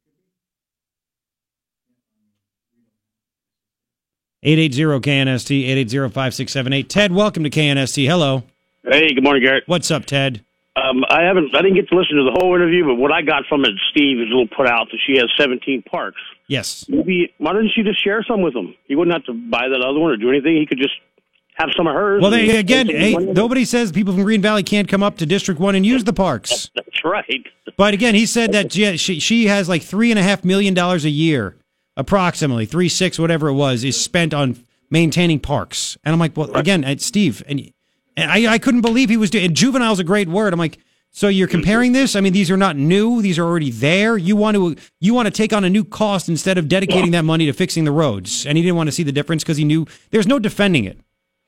880-KNST, 880-5678. Ted, welcome to KNST. Hello. Hey, good morning, Garrett. What's up, Ted? Um, I haven't, I didn't get to listen to the whole interview, but what I got from it, Steve, is a little put out that she has 17 parks. Yes. Maybe why didn't she just share some with him? He wouldn't have to buy that other one or do anything. He could just have some of hers. Well, they, again, hey, nobody says people from Green Valley can't come up to District 1 and use the parks. [LAUGHS] That's right. But again, he said that she, she, she has like three and a half million dollars a year, approximately three six whatever it was, is spent on maintaining parks. And I'm like, well, again, Steve, and, and I, I couldn't believe he was doing. Juvenile's a great word. I'm like, so you're comparing this? I mean, these are not new; these are already there. You want to you want to take on a new cost instead of dedicating that money to fixing the roads. And he didn't want to see the difference because he knew there's no defending it.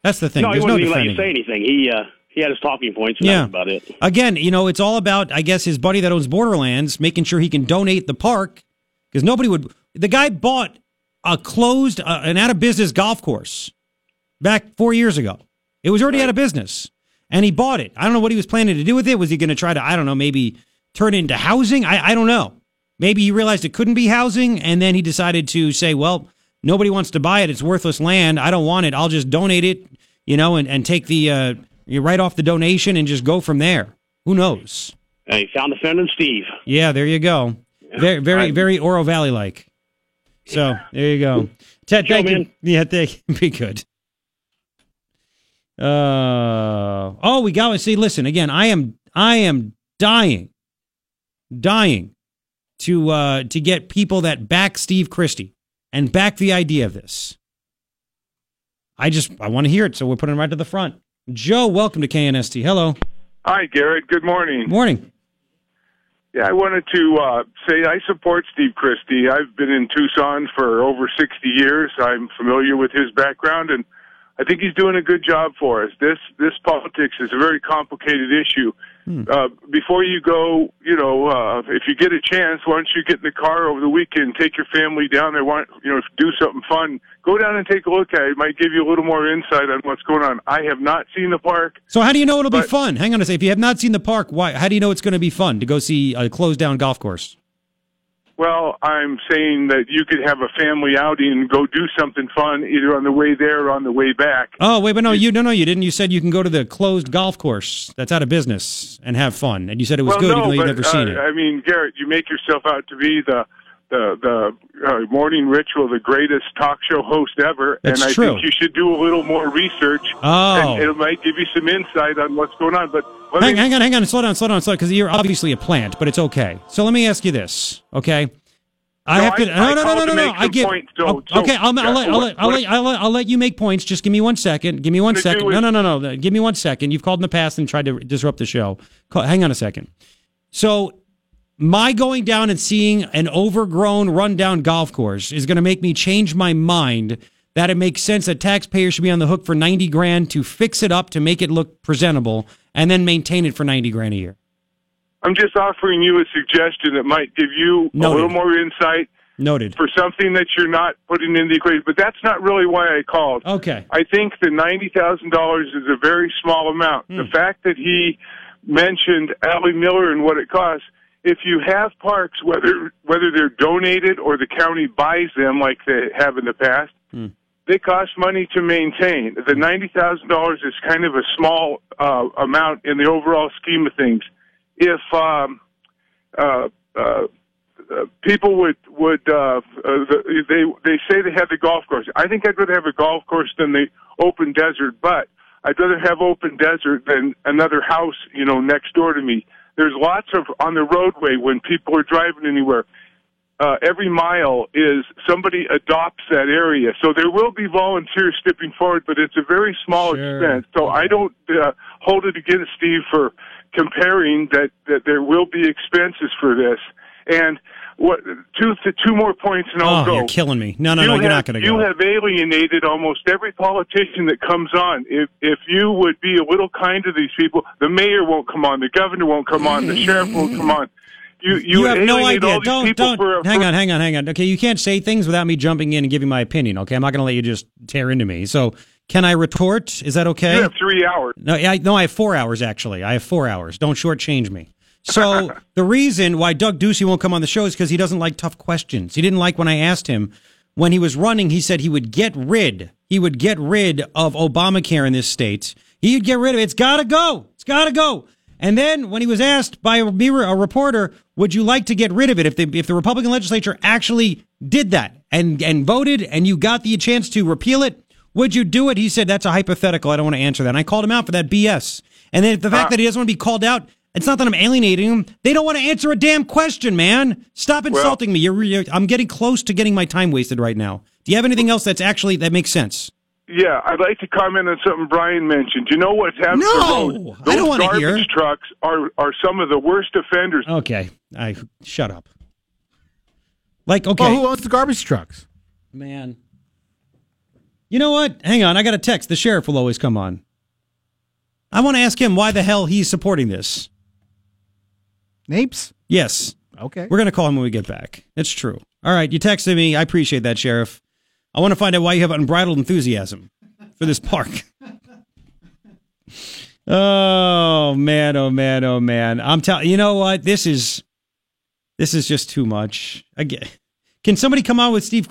That's the thing. No, he there's no wouldn't even let you say anything. He uh, he had his talking points. And Yeah. about it. Again, you know, it's all about, I guess, his buddy that owns Borderlands making sure he can donate the park because nobody would. The guy bought a closed, uh, an out of business golf course back four years ago. It was already out of business, and he bought it. I don't know what he was planning to do with it. Was he going to try to, I don't know, maybe turn it into housing? I, I don't know. Maybe he realized it couldn't be housing, and then he decided to say, well, nobody wants to buy it. It's worthless land. I don't want it. I'll just donate it, you know, and, and take the, uh, you write off the donation and just go from there. Who knows? Hey, found the friend in Steve. Yeah, there you go. Very, very, very Oro Valley like. So there you go. Ted, Show, thank you. man. Yeah, thank [LAUGHS] Be good. Uh oh, we got to see. Listen again. I am, I am dying, dying to uh to get people that back Steve Christy and back the idea of this. I just I want to hear it, so we're putting it right to the front. Joe, welcome to KNST. Hello. Hi, Garrett. Good morning. Morning. Yeah, I wanted to uh, say I support Steve Christy. I've been in Tucson for over 60 years. I'm familiar with his background, and I think he's doing a good job for us. This this politics is a very complicated issue. Uh, before you go, you know, uh, if you get a chance, why don't you get in the car over the weekend, take your family down there, want you know, do something fun. Go down and take a look at it. It might give you a little more insight on what's going on. I have not seen the park. So how do you know it'll be fun? Hang on a second. If you have not seen the park, why? How do you know it's going to be fun to go see a closed down golf course? Well, I'm saying that you could have a family outing and go do something fun either on the way there or on the way back. Oh wait, but no, you no no you didn't. You said you can go to the closed golf course that's out of business and have fun, and you said it was well, good no, even though you've never seen uh, it. I mean, Garrett, you make yourself out to be the the the uh, morning ritual, the greatest talk show host ever, That's and I true. think you should do a little more research. Oh. and it might give you some insight on what's going on. But Hang, hang on, hang on, slow down, slow down, slow down, because you're obviously a plant, but it's okay. So let me ask you this, okay? I No, have to. No, I no, no, no, no, no. I some give. points, so- oh, so- okay, I'll, I'll, let, I'll, let, I'll, let, I'll, let, I'll let you make points. Just give me one second. Give me one second. No, no, no, no. Give me one second. You've called in the past and tried to disrupt the show. Call, hang on a second. So, my going down and seeing an overgrown, rundown golf course is going to make me change my mind that it makes sense that taxpayers should be on the hook for 90 grand to fix it up to make it look presentable and then maintain it for 90 grand a year. I'm just offering you a suggestion that might give you a little more insight Noted. for something that you're not putting in the equation. But that's not really why I called. Okay. I think the ninety thousand dollars is a very small amount. Hmm. The fact that he mentioned Ally Miller and what it costs. If you have parks, whether whether they're donated or the county buys them, like they have in the past, Hmm. They cost money to maintain. The ninety thousand dollars is kind of a small uh, amount in the overall scheme of things. If um, uh, uh, uh, people would would uh, uh, the, they they say they have the golf course. I think I'd rather have a golf course than the open desert, but I'd rather have open desert than another house, you know, next door to me. There's lots of on the roadway when people are driving anywhere. Uh, every mile is somebody adopts that area, so there will be volunteers stepping forward, but it's a very small expense. So I don't uh, hold it against Steve for comparing that that there will be expenses for this. And what two two more points, and I'll oh, go. you're killing me. No, no, You no, you're not going to You have alienated almost every politician that comes on. If if you would be a little kind to these people, the mayor won't come on, the governor won't come on, the sheriff won't come on. You you, You have no idea. Don't don't. for hang for- on, hang on, hang on. Okay, you can't say things without me jumping in and giving my opinion. Okay, I'm not going to let you just tear into me. So, can I retort? Is that okay? You have three hours. No, I, no, I have four hours actually. I have four hours. Don't shortchange me. So [LAUGHS] the reason why Doug Ducey won't come on the show is because he doesn't like tough questions. He didn't like when I asked him when he was running. He said he would get rid. He would get rid of Obamacare in this state. He'd get rid of it. It's got to go. It's got to go. And then when he was asked by a, a reporter, would you like to get rid of it if the if the Republican legislature actually did that and and voted and you got the chance to repeal it, would you do it? He said that's a hypothetical. I don't want to answer that. And I called him out for that BS. And then the fact ah. that he doesn't want to be called out, it's not that I'm alienating him. They don't want to answer a damn question, man. Stop insulting me. You're, you're I'm getting close to getting my time wasted right now. Do you have anything else that's actually that makes sense? Yeah, I'd like to comment on something Brian mentioned. You know what's happening? No, to the? I don't wanna hear. garbage trucks are are some of the worst offenders. Okay, I shut up. Like okay, Well, who owns the garbage trucks? man. You know what? Hang on, I got a text. The sheriff will always come on. I want to ask him why the hell he's supporting this. Napes? Yes. Okay. We're going to call him when we get back. It's true. All right, you texted me. I appreciate that, Sheriff. I want to find out why you have unbridled enthusiasm for this park. [LAUGHS] oh man, oh man, oh man. I'm telling you know what? This is this is just too much. Again, can somebody come on with Steve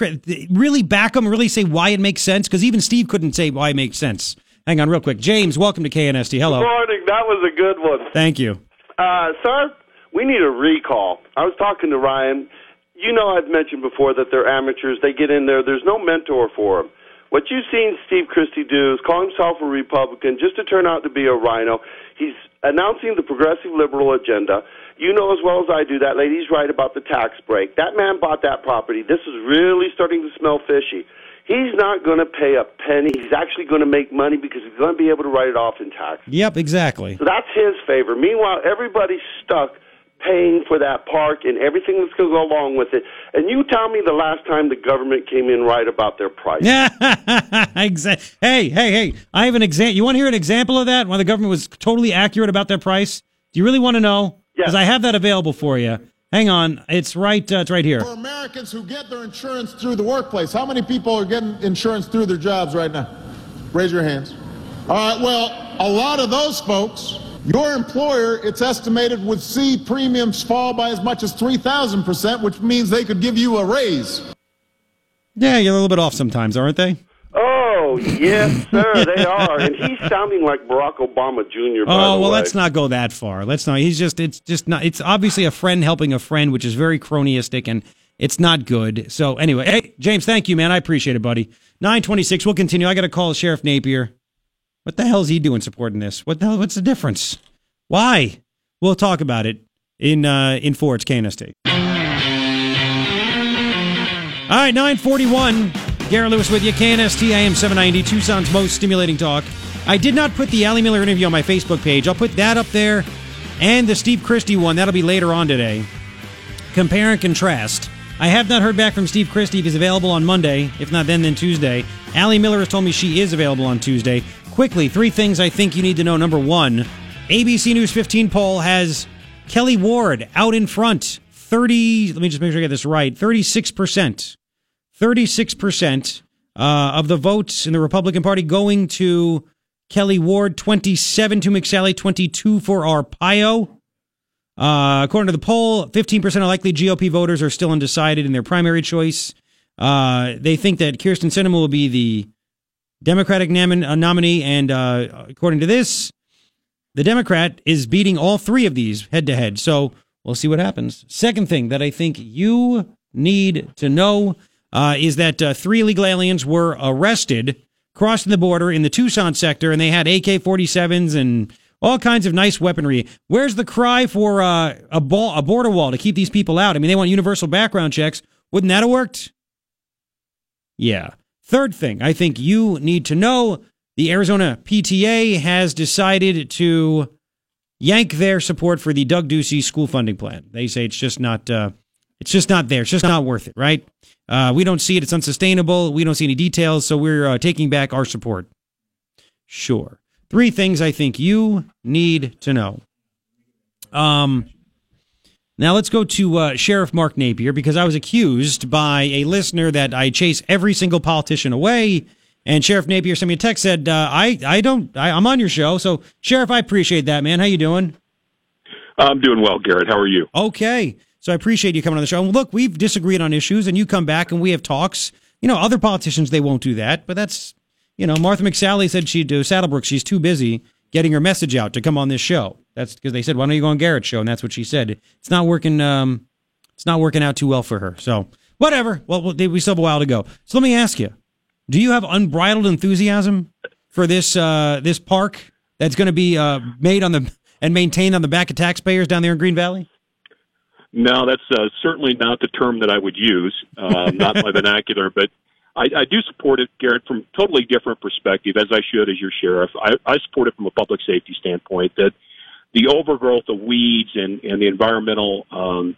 really back him, really say why it makes sense? Because even Steve couldn't say why it makes sense. Hang on, real quick. James, welcome to KNST. Hello. Good morning. That was a good one. Thank you. Uh, sir, we need a recall. I was talking to Ryan. You know, I've mentioned before that they're amateurs. They get in there. There's no mentor for them. What you've seen Steve Christy do is call himself a Republican just to turn out to be a rhino. He's announcing the progressive liberal agenda. You know as well as I do that lady's right about the tax break. That man bought that property. This is really starting to smell fishy. He's not going to pay a penny. He's actually going to make money because he's going to be able to write it off in tax. Yep, exactly. So that's his favor. Meanwhile, everybody's stuck paying for that park and everything that's going to go along with it. And you tell me the last time the government came in right about their price. [LAUGHS] Yeah, exactly. Hey, hey, hey! I have an example. You want to hear an example of that when the government was totally accurate about their price? Do you really want to know? Because I have that available for you. Hang on, it's right. Uh, it's right here. For Americans who get their insurance through the workplace, how many people are getting insurance through their jobs right now? Raise your hands. All right, well, a lot of those folks, your employer, it's estimated, would see premiums fall by as much as 3,000%, which means they could give you a raise. Yeah, you're a little bit off sometimes, aren't they? Oh, yes, sir, they are. And he's sounding like Barack Obama Jr., by Oh the well, way. let's not go that far. Let's not. He's just. It's just not. It's obviously a friend helping a friend, which is very cronyistic and it's not good. So anyway, hey James, thank you, man. I appreciate it, buddy. Nine twenty six. We'll continue. I got to call Sheriff Napier. What the hell is he doing supporting this? What the hell? What's the difference? Why? We'll talk about it in uh, in four. It's KNST. All right, 941. Garrett Lewis with you. KNST AM 790, Tucson's most stimulating talk. I did not put the Ally Miller interview on my Facebook page. I'll put that up there and the Steve Christy one. That'll be later on today. Compare and contrast. I have not heard back from Steve Christy he's available on Monday. If not then, then Tuesday. Ally Miller has told me she is available on Tuesday. Quickly, three things I think you need to know. Number one, ABC News 15 poll has Kelli Ward out in front. 30, let me just make sure I get this right. 36%. 36% uh, of the votes in the Republican Party going to Kelli Ward, 27 to McSally, 22 for Arpaio. Uh, according to the poll, 15% of likely GOP voters are still undecided in their primary choice. Uh, they think that Kyrsten Sinema will be the Democratic nom- uh, nominee, and uh, according to this, the Democrat is beating all three of these head to head. So we'll see what happens. Second thing that I think you need to know uh, is that uh, three illegal aliens were arrested crossing the border in the Tucson sector, and they had AK 47s and all kinds of nice weaponry. Where's the cry for uh, a, ball, a border wall to keep these people out? I mean, they want universal background checks. Wouldn't that have worked? Yeah. Third thing, I think you need to know the Arizona PTA has decided to yank their support for the Doug Ducey school funding plan. They say it's just not, uh, it's just not there. It's just not worth it, right? Uh, we don't see it. It's unsustainable. We don't see any details, so we're uh, taking back our support. Sure. Three things I think you need to know. Um, now let's go to uh, Sheriff Mark Napier because I was accused by a listener that I chase every single politician away. And Sheriff Napier sent me a text said, uh, "I I don't I, I'm on your show, so Sheriff, I appreciate that, man. How you doing?" I'm doing well, Garrett. How are you? Okay. So I appreciate you coming on the show. And look, we've disagreed on issues, and you come back and we have talks. You know, other politicians they won't do that, but that's you know, Martha McSally said she'd do SaddleBrooke. She's too busy getting her message out to come on this show. That's because they said, "Why don't you go on Garrett's show?" And that's what she said. It's not working. Um, it's not working out too well for her. So whatever. Well, we still have a while to go. So let me ask you: Do you have unbridled enthusiasm for this uh, this park that's going to be uh, made on the and maintained on the back of taxpayers down there in Green Valley? No, that's uh, certainly not the term that I would use, uh, not my [LAUGHS] vernacular, but I, I do support it, Garrett, from a totally different perspective, as I should as your sheriff. I, I support it from a public safety standpoint that the overgrowth of weeds and, and the environmental um,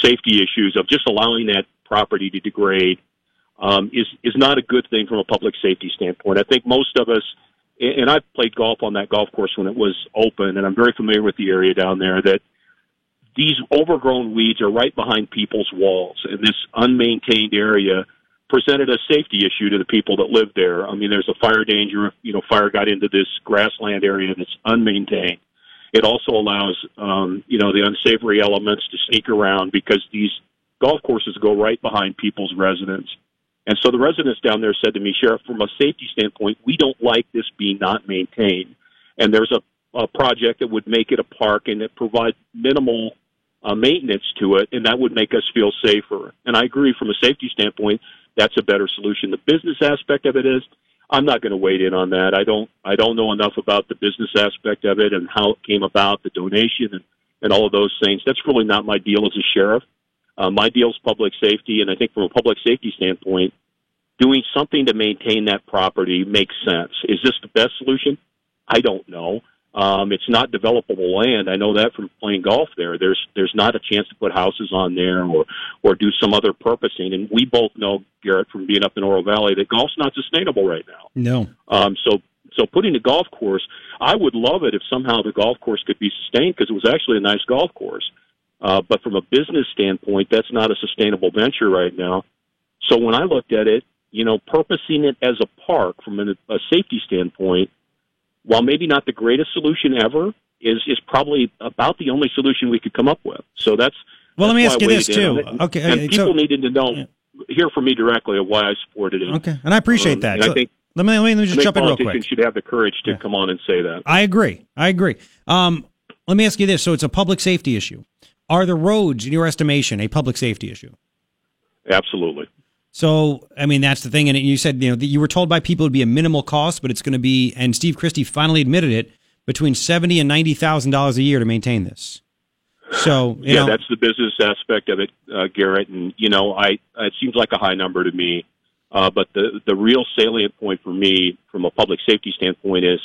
safety issues of just allowing that property to degrade um, is is not a good thing from a public safety standpoint. I think most of us, and I've played golf on that golf course when it was open, and I'm very familiar with the area down there. That these overgrown weeds are right behind people's walls, and this unmaintained area presented a safety issue to the people that live there. I mean, there's a fire danger you know fire got into this grassland area that's unmaintained. It also allows um, you know the unsavory elements to sneak around because these golf courses go right behind people's residence. And so the residents down there said to me, Sheriff, from a safety standpoint, we don't like this being not maintained. And there's a, a project that would make it a park and it provide minimal uh, maintenance to it, and that would make us feel safer. And I agree from a safety standpoint, that's a better solution. The business aspect of it is, I'm not going to wade in on that. I don't, I don't know enough about the business aspect of it and how it came about, the donation and, and all of those things. That's really not my deal as a sheriff. Uh, my deal is public safety, and I think from a public safety standpoint, doing something to maintain that property makes sense. Is this the best solution? I don't know. Um, it's not developable land. I know that from playing golf there. There's there's not a chance to put houses on there or or do some other purposing. And we both know Garrett from being up in Oro Valley that golf's not sustainable right now. No. Um, so so putting a golf course, I would love it if somehow the golf course could be sustained because it was actually a nice golf course. Uh, but from a business standpoint, that's not a sustainable venture right now. So when I looked at it, you know, purposing it as a park from a, a safety standpoint, while maybe not the greatest solution ever, is is probably about the only solution we could come up with. So that's Well, let me ask you this, in too. Okay, and people so- needed to know, hear from me directly of why I supported it. Okay, and I appreciate Um, that. So I think let me let me, let me just jump in real quick. should have the courage to come on and say that. I agree. I agree. Um, let me ask you this: so it's a public safety issue. Are the roads, in your estimation, a public safety issue? Absolutely. So, I mean, that's the thing. And you said, you know, that you were told by people it'd be a minimal cost, but it's going to be, and Steve Christy finally admitted it, between seventy and ninety thousand dollars a year to maintain this. So, you yeah, know, that's the business aspect of it, uh, Garrett. And you know, I it seems like a high number to me, uh, but the the real salient point for me, from a public safety standpoint, is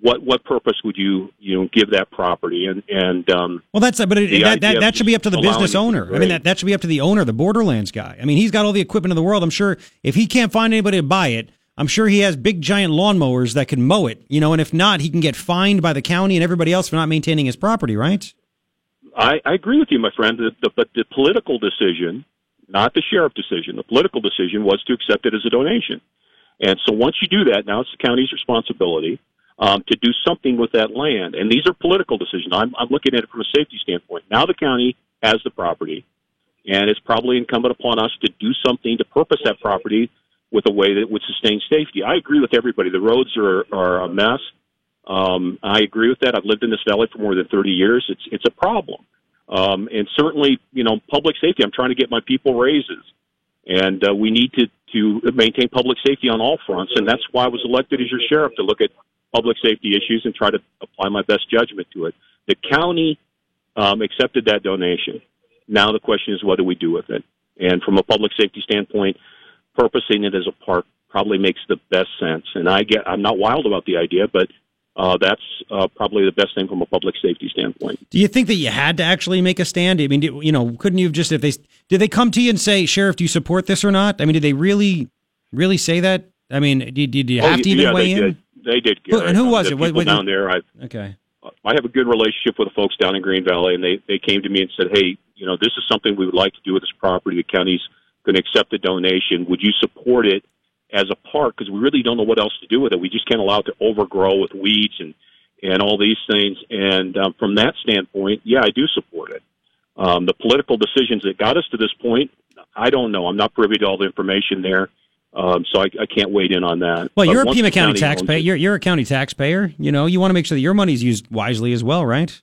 what what purpose would you you know give that property? And and um, well, that's but it, that, that, that should be up to the business owner. I mean, that, that should be up to the owner, the Borderlands guy. I mean, he's got all the equipment in the world. I'm sure if he can't find anybody to buy it, I'm sure he has big giant lawnmowers that can mow it. You know, and if not, he can get fined by the county and everybody else for not maintaining his property. Right? I, I agree with you, my friend. The, the, but the political decision, not the sheriff decision, the political decision was to accept it as a donation. And so once you do that, now it's the county's responsibility um, to do something with that land. And these are political decisions. I'm, I'm looking at it from a safety standpoint. Now the county has the property, and it's probably incumbent upon us to do something to purpose that property with a way that would sustain safety. I agree with everybody. The roads are, are a mess. Um, I agree with that. I've lived in this valley for more than 30 years. It's it's a problem, um, and certainly, you know, public safety. I'm trying to get my people raises, and uh, we need to to maintain public safety on all fronts. And that's why I was elected as your sheriff to look at public safety issues and try to apply my best judgment to it. The county um, accepted that donation. Now the question is, what do we do with it? And from a public safety standpoint, purposing it as a park probably makes the best sense. And I get, I'm not wild about the idea, but uh, that's uh, probably the best thing from a public safety standpoint. Do you think that you had to actually make a stand? I mean, do- you know, couldn't you have just if they did they come to you and say, "Sheriff, do you support this or not?" I mean, did they really, really say that? I mean, did, did you Oh, have to even yeah, weigh in? Did. They did. Who- Garrett. and who was the it? People what- down there. I Okay. I have a good relationship with the folks down in Green Valley, and they they came to me and said, "Hey, you know, this is something we would like to do with this property. The county's going to accept the donation. Would you support it as a park? Because we really don't know what else to do with it. We just can't allow it to overgrow with weeds and and all these things. And um, from that standpoint, yeah, I do support it. Um, the political decisions that got us to this point, I don't know. I'm not privy to all the information there, um, so I, I can't wade in on that. Well, But you're a Pima County taxpayer. You're you're a county taxpayer. You know, you want to make sure that your money's used wisely as well, right?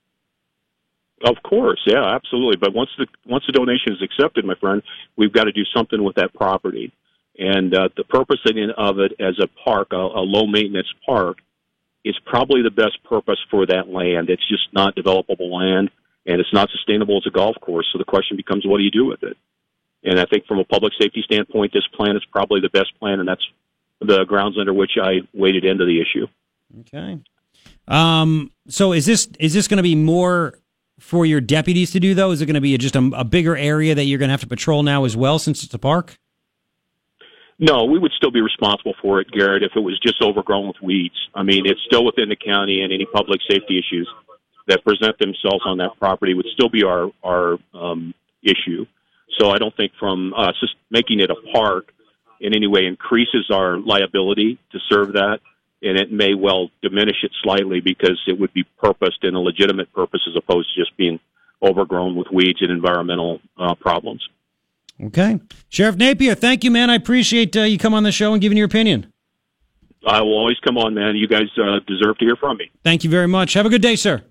Of course, yeah, absolutely. But once the once the donation is accepted, my friend, we've got to do something with that property. And uh, the purpose of it as a park, a, a low maintenance park, is probably the best purpose for that land. It's just not developable land, and it's not sustainable as a golf course. So the question becomes, what do you do with it? And I think from a public safety standpoint, this plan is probably the best plan, and that's the grounds under which I waded into the issue. Okay. Um. So is this is this going to be more for your deputies to do though? Is it going to be just a, a bigger area that you're going to have to patrol now as well, since it's a park? No, we would still be responsible for it, Garrett, if it was just overgrown with weeds. I mean, it's still within the county, and any public safety issues that present themselves on that property would still be our our um, issue. So I don't think from us just making it a park in any way increases our liability to serve that, and it may well diminish it slightly because it would be purposed in a legitimate purpose as opposed to just being overgrown with weeds and environmental uh, problems. Okay. Sheriff Napier, thank you, man. I appreciate uh, you come on the show and giving your opinion. I will always come on, man. You guys uh, deserve to hear from me. Thank you very much. Have a good day, sir.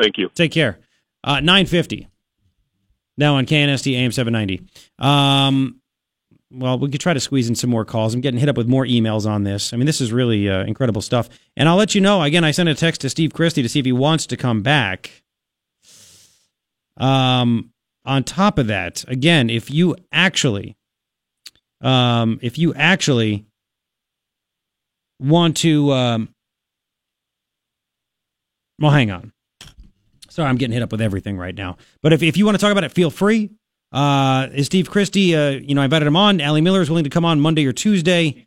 Thank you. Take care. Uh, 950. Now on KNST AM 790. Um, well, we could try to squeeze in some more calls. I'm getting hit up with more emails on this. I mean, this is really uh, incredible stuff. And I'll let you know. Again, I sent a text to Steve Christy to see if he wants to come back. Um, on top of that, again, if you actually, um, if you actually want to, um, Well, hang on. Sorry, I'm getting hit up with everything right now. But if, if you want to talk about it, feel free. Uh, is Steve Christy, uh, you know, I invited him on. Ally Miller is willing to come on Monday or Tuesday.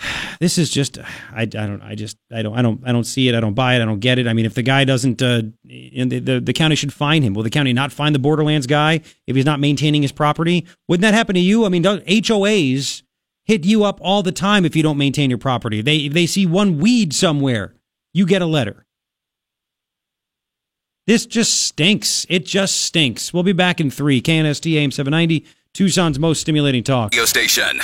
[SIGHS] This is just, I, I don't, I just, I don't, I don't, I don't see it. I don't buy it. I don't get it. I mean, if the guy doesn't, uh, the, the, the county should fine him. Will the county not find the Borderlands guy if he's not maintaining his property? Wouldn't that happen to you? I mean, HOAs hit you up all the time if you don't maintain your property. They, they see one weed somewhere, you get a letter. This just stinks. It just stinks. We'll be back in three. KNST AM 790, Tucson's most stimulating talk. Radio station.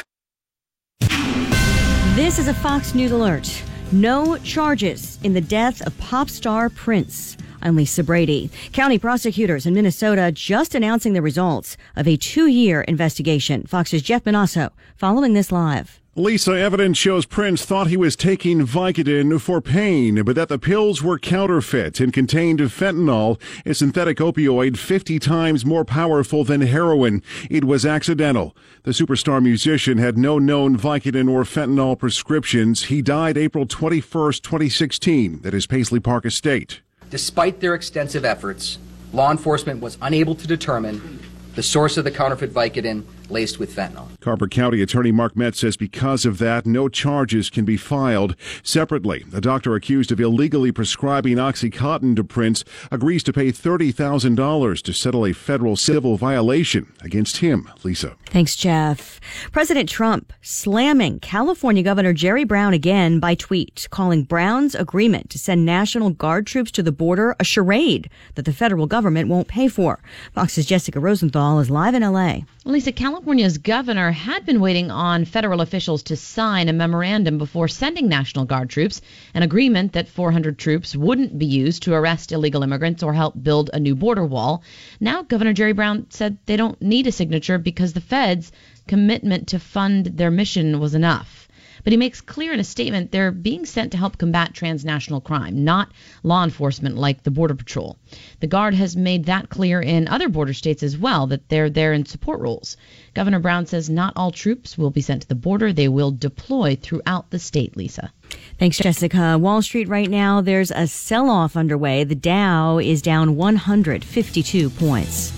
This is a Fox News alert. No charges in the death of pop star Prince. I'm Lisa Brady. County prosecutors in Minnesota just announcing the results of a two year investigation. Fox's Jeff Monosso following this live. Lisa, evidence shows Prince thought he was taking Vicodin for pain, but that the pills were counterfeit and contained fentanyl, a synthetic opioid 50 times more powerful than heroin. It was accidental. The superstar musician had no known Vicodin or fentanyl prescriptions. He died April 21st, 2016, at his Paisley Park estate. Despite their extensive efforts, law enforcement was unable to determine the source of the counterfeit Vicodin laced with fentanyl. Carver County Attorney Mark Metz says because of that, no charges can be filed. Separately, a doctor accused of illegally prescribing Oxycontin to Prince agrees to pay $30,000 to settle a federal civil violation against him. Lisa. Thanks, Jeff. President Trump slamming California Governor Jerry Brown again by tweet, calling Brown's agreement to send National Guard troops to the border a charade that the federal government won't pay for. Fox's Jessica Rosenthal is live in LA. Lisa, California's governor had been waiting on federal officials to sign a memorandum before sending National Guard troops, an agreement that 400 troops wouldn't be used to arrest illegal immigrants or help build a new border wall. Now, Governor Jerry Brown said they don't need a signature because the feds' commitment to fund their mission was enough. But he makes clear in a statement they're being sent to help combat transnational crime, not law enforcement like the Border Patrol. The Guard has made that clear in other border states as well, that they're there in support roles. Governor Brown says not all troops will be sent to the border. They will deploy throughout the state, Lisa. Thanks, Jessica. Wall Street right now, there's a sell off underway. The Dow is down 152 points.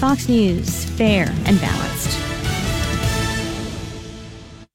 Fox News, fair and balanced.